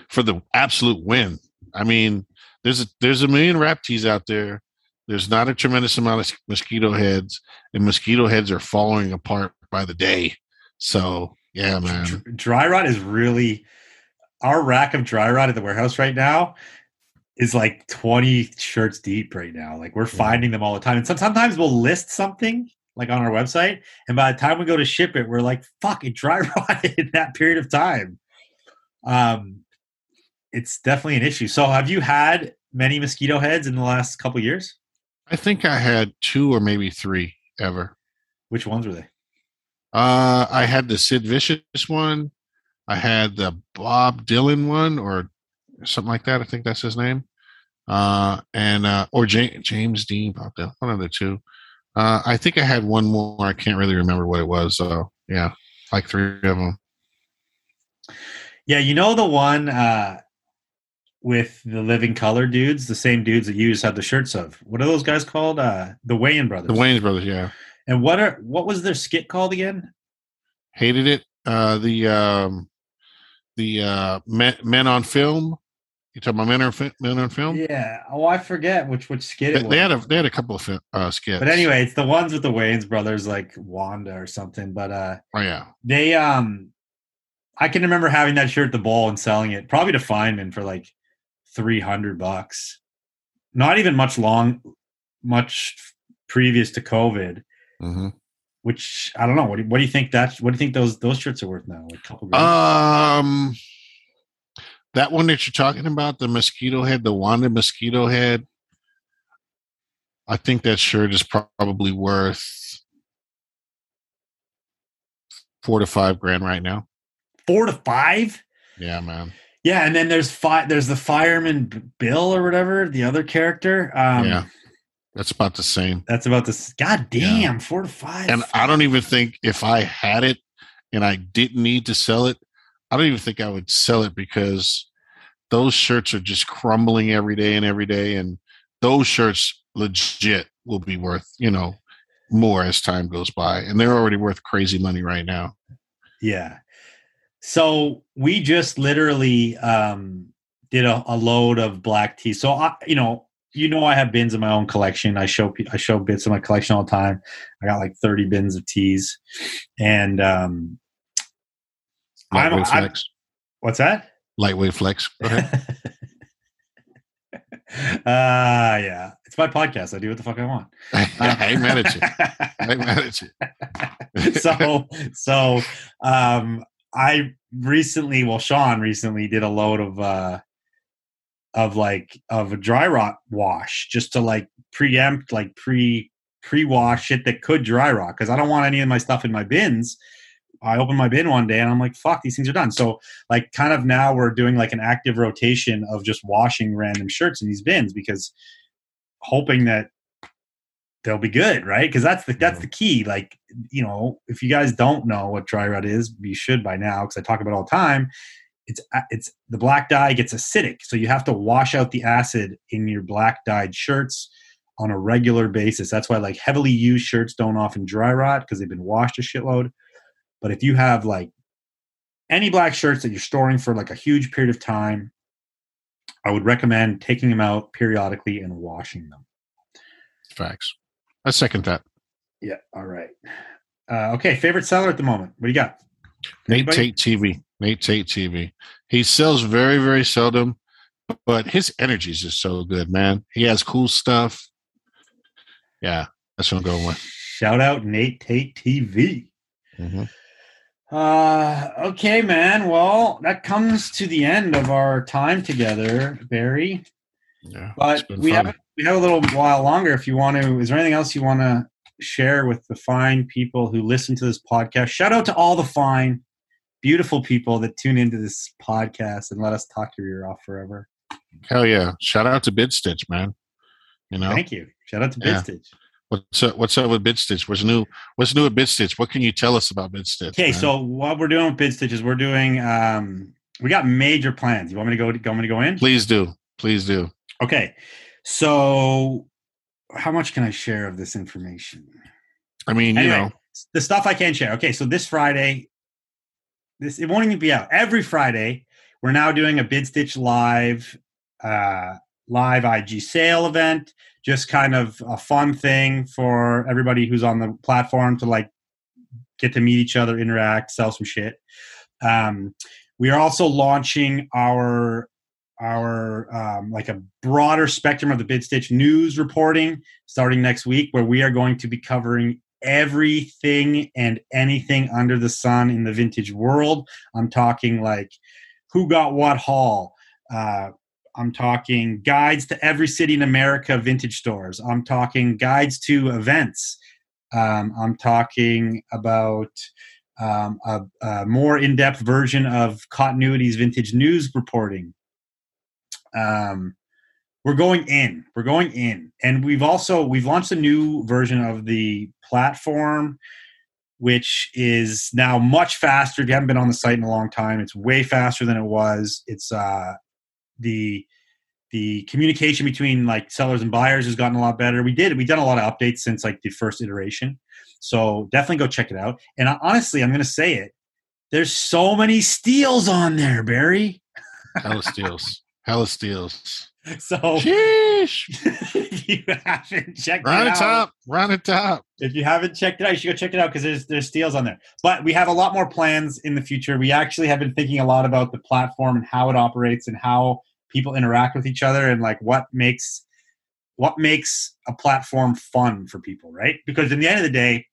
for the absolute win. I mean, there's a there's a million rap tees out there. There's not a tremendous amount of mosquito heads, and mosquito heads are falling apart by the day. So yeah, man. Dr- Dry rot is really our rack of dry rot at the warehouse right now is like 20 shirts deep right now. Like we're finding them all the time. And some, sometimes we'll list something like on our website, and by the time we go to ship it, we're like, fuck, it dry rotted in that period of time. Um it's definitely an issue. So have you had many mosquito heads in the last couple years? I think I had two or maybe three ever. Which ones were they? Uh, I had the Sid Vicious one. I had the Bob Dylan one, or something like that. I think that's his name. Uh, and uh, or James, James Dean Bob Dylan, one of the two. Uh, I think I had one more. I can't really remember what it was. So yeah, like three of them. Yeah, you know the one uh with the living color dudes, the same dudes that you just had the shirts of. What are those guys called? Uh the Wayans brothers. The Wayans brothers. Yeah, And what are what was their skit called again? hated it. Uh, the um, the uh, men, men on film. You talking about men on Fi- men on film? Yeah. Oh, I forget which which skit They, it was. they had a they had a couple of uh, skits. but anyway, it's the ones with the Wayans brothers, like Wanda or something. But uh oh yeah, they um I can remember having that shirt at the ball and selling it probably to Feynman for like three hundred bucks. Not even much long much previous to COVID. Hmm Which I don't know. What do, what do you think that? What do you think those those shirts are worth now? Like a couple grand? Um, that one that you're talking about, the mosquito head, the Wanda mosquito head. I think that shirt is probably worth four to five grand right now. Four to five. Yeah, man. Yeah, and then there's fi- There's the fireman B- Bill or whatever the other character. Um, yeah, that's about the same. that's about this. God damn, four to five. And I don't even think if I had it and I didn't need to sell it, I don't even think I would sell it because those shirts are just crumbling every day and every day. And those shirts legit will be worth, you know, more as time goes by. And they're already worth crazy money right now. Yeah. So we just literally um, did a, a load of black tea. So I, you know, you know, I have bins in my own collection. I show I show bits of my collection all the time. I got like thirty bins of tees, and um, I'm, Lightweight I'm- flex. what's that? Lightweight flex. Go ahead. uh yeah, it's my podcast. I do what the fuck I want. I ain't mad at you. I ain't mad at you. so so um i recently well sean recently did a load of uh of like of a dry rot wash just to like preempt like pre pre wash shit that could dry rot because i don't want any of my stuff in my bins i opened my bin one day and i'm like fuck these things are done so like kind of now we're doing like an active rotation of just washing random shirts in these bins because hoping that they'll be good, right? Because that's the that's the key. Like, you know, if you guys don't know what dry rot is, you should by now because I talk about it all the time. It's it's the black dye gets acidic, so you have to wash out the acid in your black dyed shirts on a regular basis. That's why like heavily used shirts don't often dry rot because they've been washed a shitload. But if you have like any black shirts that you're storing for like a huge period of time, I would recommend taking them out periodically and washing them. Facts. I second that. Yeah. All right. Uh, okay. Favorite seller at the moment. What do you got? Nate Anybody? Tate TV. Nate Tate TV. He sells very, very seldom, but his energy is just so good, man. He has cool stuff. Yeah, that's what I'm going with. Shout out Nate Tate TV. hmm Uh, okay, man. Well, that comes to the end of our time together, Barry. Yeah, But we fun. have we have a little while longer. If you want to, is there anything else you want to share with the fine people who listen to this podcast? Shout out to all the fine, beautiful people that tune into this podcast and let us talk your ear off forever. Hell yeah! Shout out to Bid Stitch, man. You know Thank you. Shout out to Yeah. BidStitch. what's up? What's up with Bid Stitch? What's new? What's new at Bid Stitch? What can you tell us about Bid Stitch? Okay, man? so what we're doing with Bid Stitch is we're doing um we got major plans. You want me to go you want me to go in? please do, please do. Okay. So how much can I share of this information? I mean, you Anyway, know, the stuff I can share. Okay, so this Friday, this it won't even be out. Every Friday, we're now doing a Bid Stitch live uh live IG sale event. Just kind of a fun thing for everybody who's on the platform to like get to meet each other, interact, sell some shit. Um, we are also launching our our um, like a broader spectrum of the bid stitch news reporting starting next week where we are going to be covering everything and anything under the sun in the vintage world. I'm talking like who got what haul. Uh, i'm talking guides to every city in america vintage stores. I'm talking guides to events. Um, i'm talking about um, a, a more in-depth version of continuity's vintage news reporting um, we're going in we're going in. And we've also we've launched a new version of the platform which is now much faster. If you haven't been on the site in a long time it's way faster than it was. It's uh the the communication between like sellers and buyers has gotten a lot better. We did we've done a lot of updates since like the first iteration. So definitely go check it out. And I, honestly i'm gonna say it there's so many steals on there barry. Hella steals, hella steals. so you haven't checked Round it out, top, round the top. if you haven't checked it out, you should go check it out because there's there's steals on there. But we have a lot more plans in the future. We actually have been thinking a lot about the platform and how it operates and how people interact with each other and like what makes what makes a platform fun for people, right? Because in the end of the day,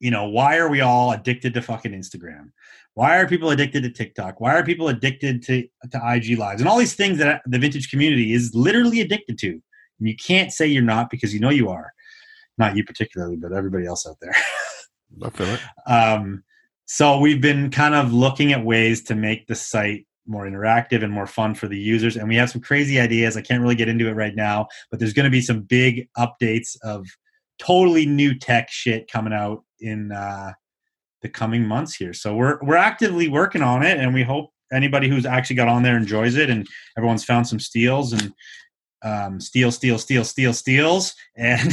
you know, why are we all addicted to fucking Instagram? Why are people addicted to TikTok? Why are people addicted to, to IG lives and all these things that the vintage community is literally addicted to? And you can't say you're not because you know you are. Not you particularly, but everybody else out there. I feel it. Um, so we've been kind of looking at ways to make the site more interactive and more fun for the users. And we have some crazy ideas. I can't really get into it right now, but there's going to be some big updates of totally new tech shit coming out in uh, the coming months here. So we're we're actively working on it, and we hope anybody who's actually got on there enjoys it, and everyone's found some steals and um, steal, steal, steal, steal, steals, and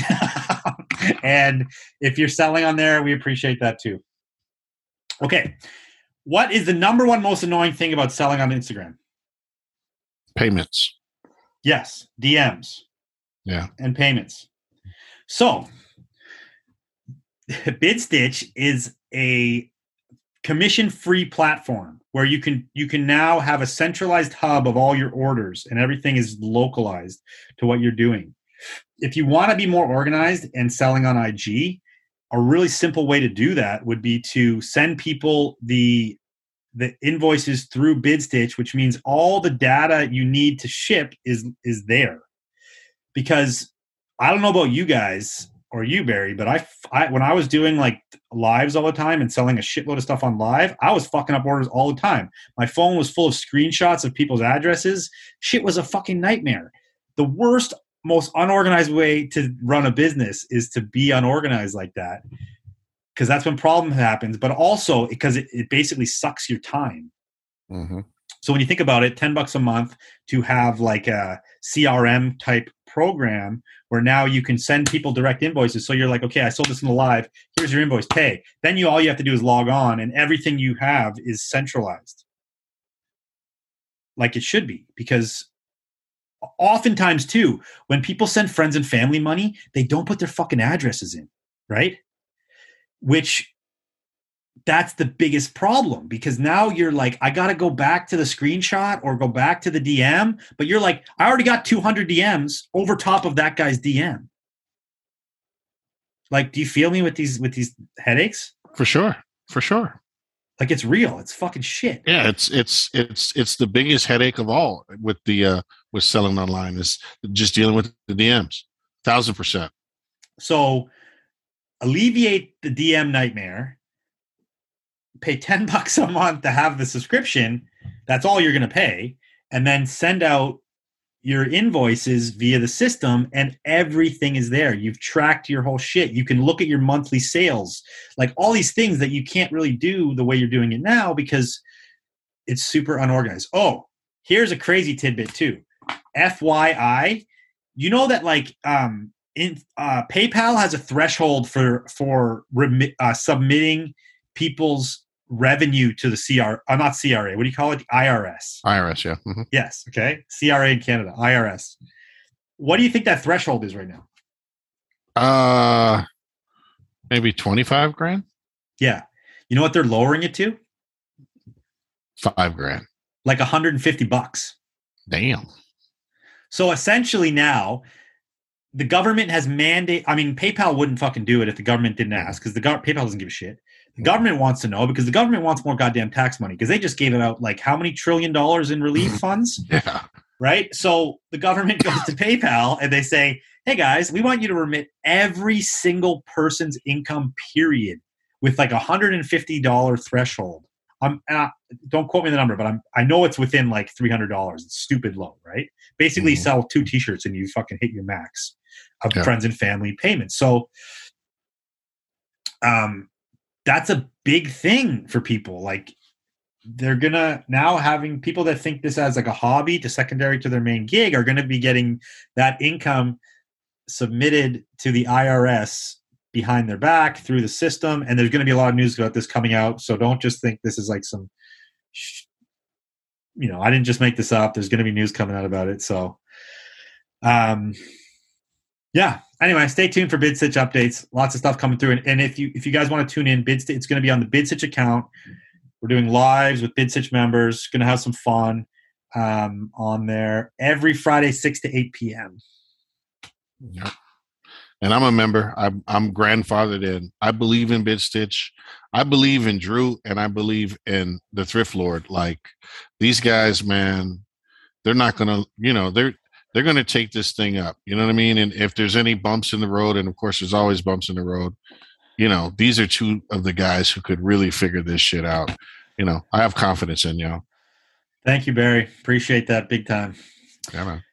and if you're selling on there, we appreciate that too. Okay, what is the number one most annoying thing about selling on Instagram? Payments. Yes, DMs. Yeah. And payments. So, BidStitch is a commission-free platform where you can you can now have a centralized hub of all your orders and everything is localized to what you're doing. If you want to be more organized and selling on IG, a really simple way to do that would be to send people the the invoices through BidStitch, which means all the data you need to ship is is there. Because I don't know about you guys or you, Barry, but I, I when I was doing like lives all the time and selling a shitload of stuff on live, I was fucking up orders all the time. My phone was full of screenshots of people's addresses. Shit was a fucking nightmare. The worst, most unorganized way to run a business is to be unorganized like that because that's when problem happens but also because it, it basically sucks your time Mm-hmm. so when you think about it 10 bucks a month to have like a crm type program where now you can send people direct invoices. So you're like okay i sold this in the live here's your invoice pay. Then you all you have to do is log on and everything you have is centralized. Like it should be because oftentimes too when people send friends and family money they don't put their fucking addresses in right? Which that's the biggest problem because now you're like i got to go back to the screenshot or go back to the dm but you're like i already got 200 dms over top of that guy's dm like do you feel me with these with these headaches For sure. For sure. like it's real it's fucking shit Yeah, it's it's it's it's the biggest headache of all with the uh with selling online is just dealing with the DMs. Thousand percent. So alleviate the DM nightmare. Pay 10 bucks a month to have the subscription. That's all you're going to pay. And then send out your invoices via the system, and everything is there. You've tracked your whole shit. You can look at your monthly sales, like all these things that you can't really do the way you're doing it now because it's super unorganized. Oh, here's a crazy tidbit too. FYI, you know that like um in uh, PayPal has a threshold for for remi- uh, submitting people's revenue to the CR. Uh, not CRA. What do you call it? IRS. IRS, yeah. Mhm. Yes. Okay. CRA in Canada. IRS. What do you think that threshold is right now? Uh maybe twenty five grand? Yeah. You know what they're lowering it to? Five grand. Like 150 bucks. Damn. So essentially now the government has mandate I mean PayPal wouldn't fucking do it if the government didn't ask because the gov- PayPal doesn't give a shit. The government wants to know because the government wants more goddamn tax money because they just gave it out like how many trillion dollars in relief funds, Yeah. right? So the government goes to PayPal and they say, "Hey guys, we want you to remit every single person's income period with like a $150 threshold." I'm and I, don't quote me the number, but I'm I know it's within like $300. It's stupid low, right? Basically Mhm. sell two t-shirts and you fucking hit your max of Yeah. friends and family payments. So um that's a big thing for people. Like they're gonna now having people that think this as like a hobby to secondary to their main gig are gonna be getting that income submitted to the IRS behind their back through the system, and there's to be a lot of news about this coming out. So don't just think this is like some, you know, I didn't just make this up. There's going to be news coming out about it. So, um, yeah. Anyway, stay tuned for BidStitch updates. Lots of stuff coming through, and, and if you if you guys want to tune in, BidStitch it's going to be on the BidStitch account. We're doing lives with BidStitch members. Going to have some fun um, on there every Friday, six to eight p.m. Yep. And I'm a member. I'm I'm grandfathered in. I believe in Bid Stitch. I believe in Drew, and I believe in the Thrift Lord. Like these guys, man, they're not gonna, you know, they're they're gonna take this thing up. You know what I mean? And if there's any bumps in the road, and of course there's always bumps in the road, you know, these are two of the guys who could really figure this shit out. You know, I have confidence in y'all. Thank you, Barry. Appreciate that big time. Yeah, man.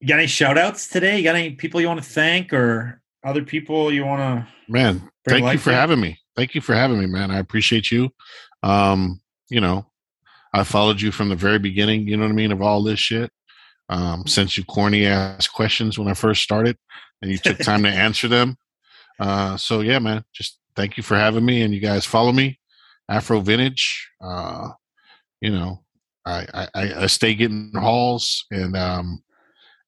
You got any shout outs today? You got any people you want to thank or other people you want to Man, thank you for in. having me. thank you for having me, man. I appreciate you. Um, you know, I followed you from the very beginning. You know what I mean of all this shit. Um, sent you corny ass questions when I first started, and you took time to answer them. Uh, so yeah, man, just thank you for having me, and you guys follow me, Afro Vintage. Uh, you know, I, I, I stay getting hauls, and um,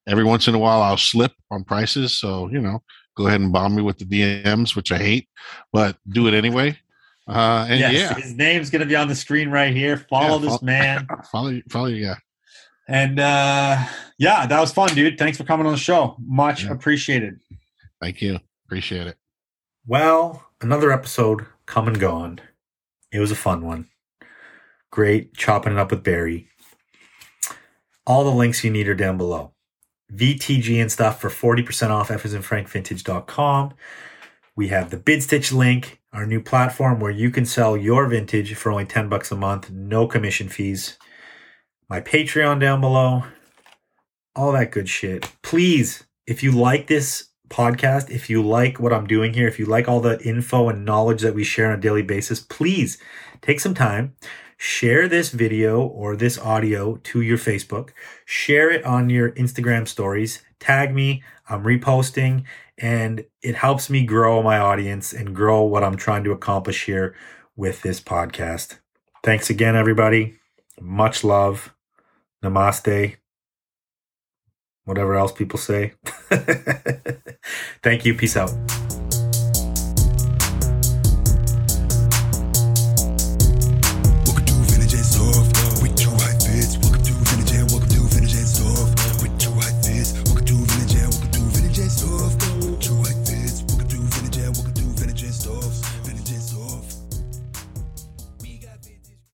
every once in a while I'll slip on prices. So you know, go ahead and bomb me with the DMs, which I hate, but do it anyway. Uh, and yes, yeah, his name's gonna be on the screen right here. Follow Yeah, this fol- man. follow, follow, yeah. And uh yeah, that was fun, dude. Thanks for coming on the show. Much Yeah. appreciated. Thank you, appreciate it. Well, another episode come and gone. It was a fun one. Great chopping it up with Barry. All the links you need are down below. VTG and stuff for 40% off FSandFrankVintage.com. We have the Bid Stitch link, our new platform where you can sell your vintage for only 10 bucks a month, no commission fees. My Patreon down below. All that good shit. Please, if you like this podcast, if you like what I'm doing here, if you like all the info and knowledge that we share on a daily basis, please take some time, share this video or this audio to your Facebook, share it on your Instagram stories, tag me, I'm reposting, and it helps me grow my audience and grow what I'm trying to accomplish here with this podcast. Thanks again, everybody. Much love. Namaste whatever else people say. Thank you. Peace out.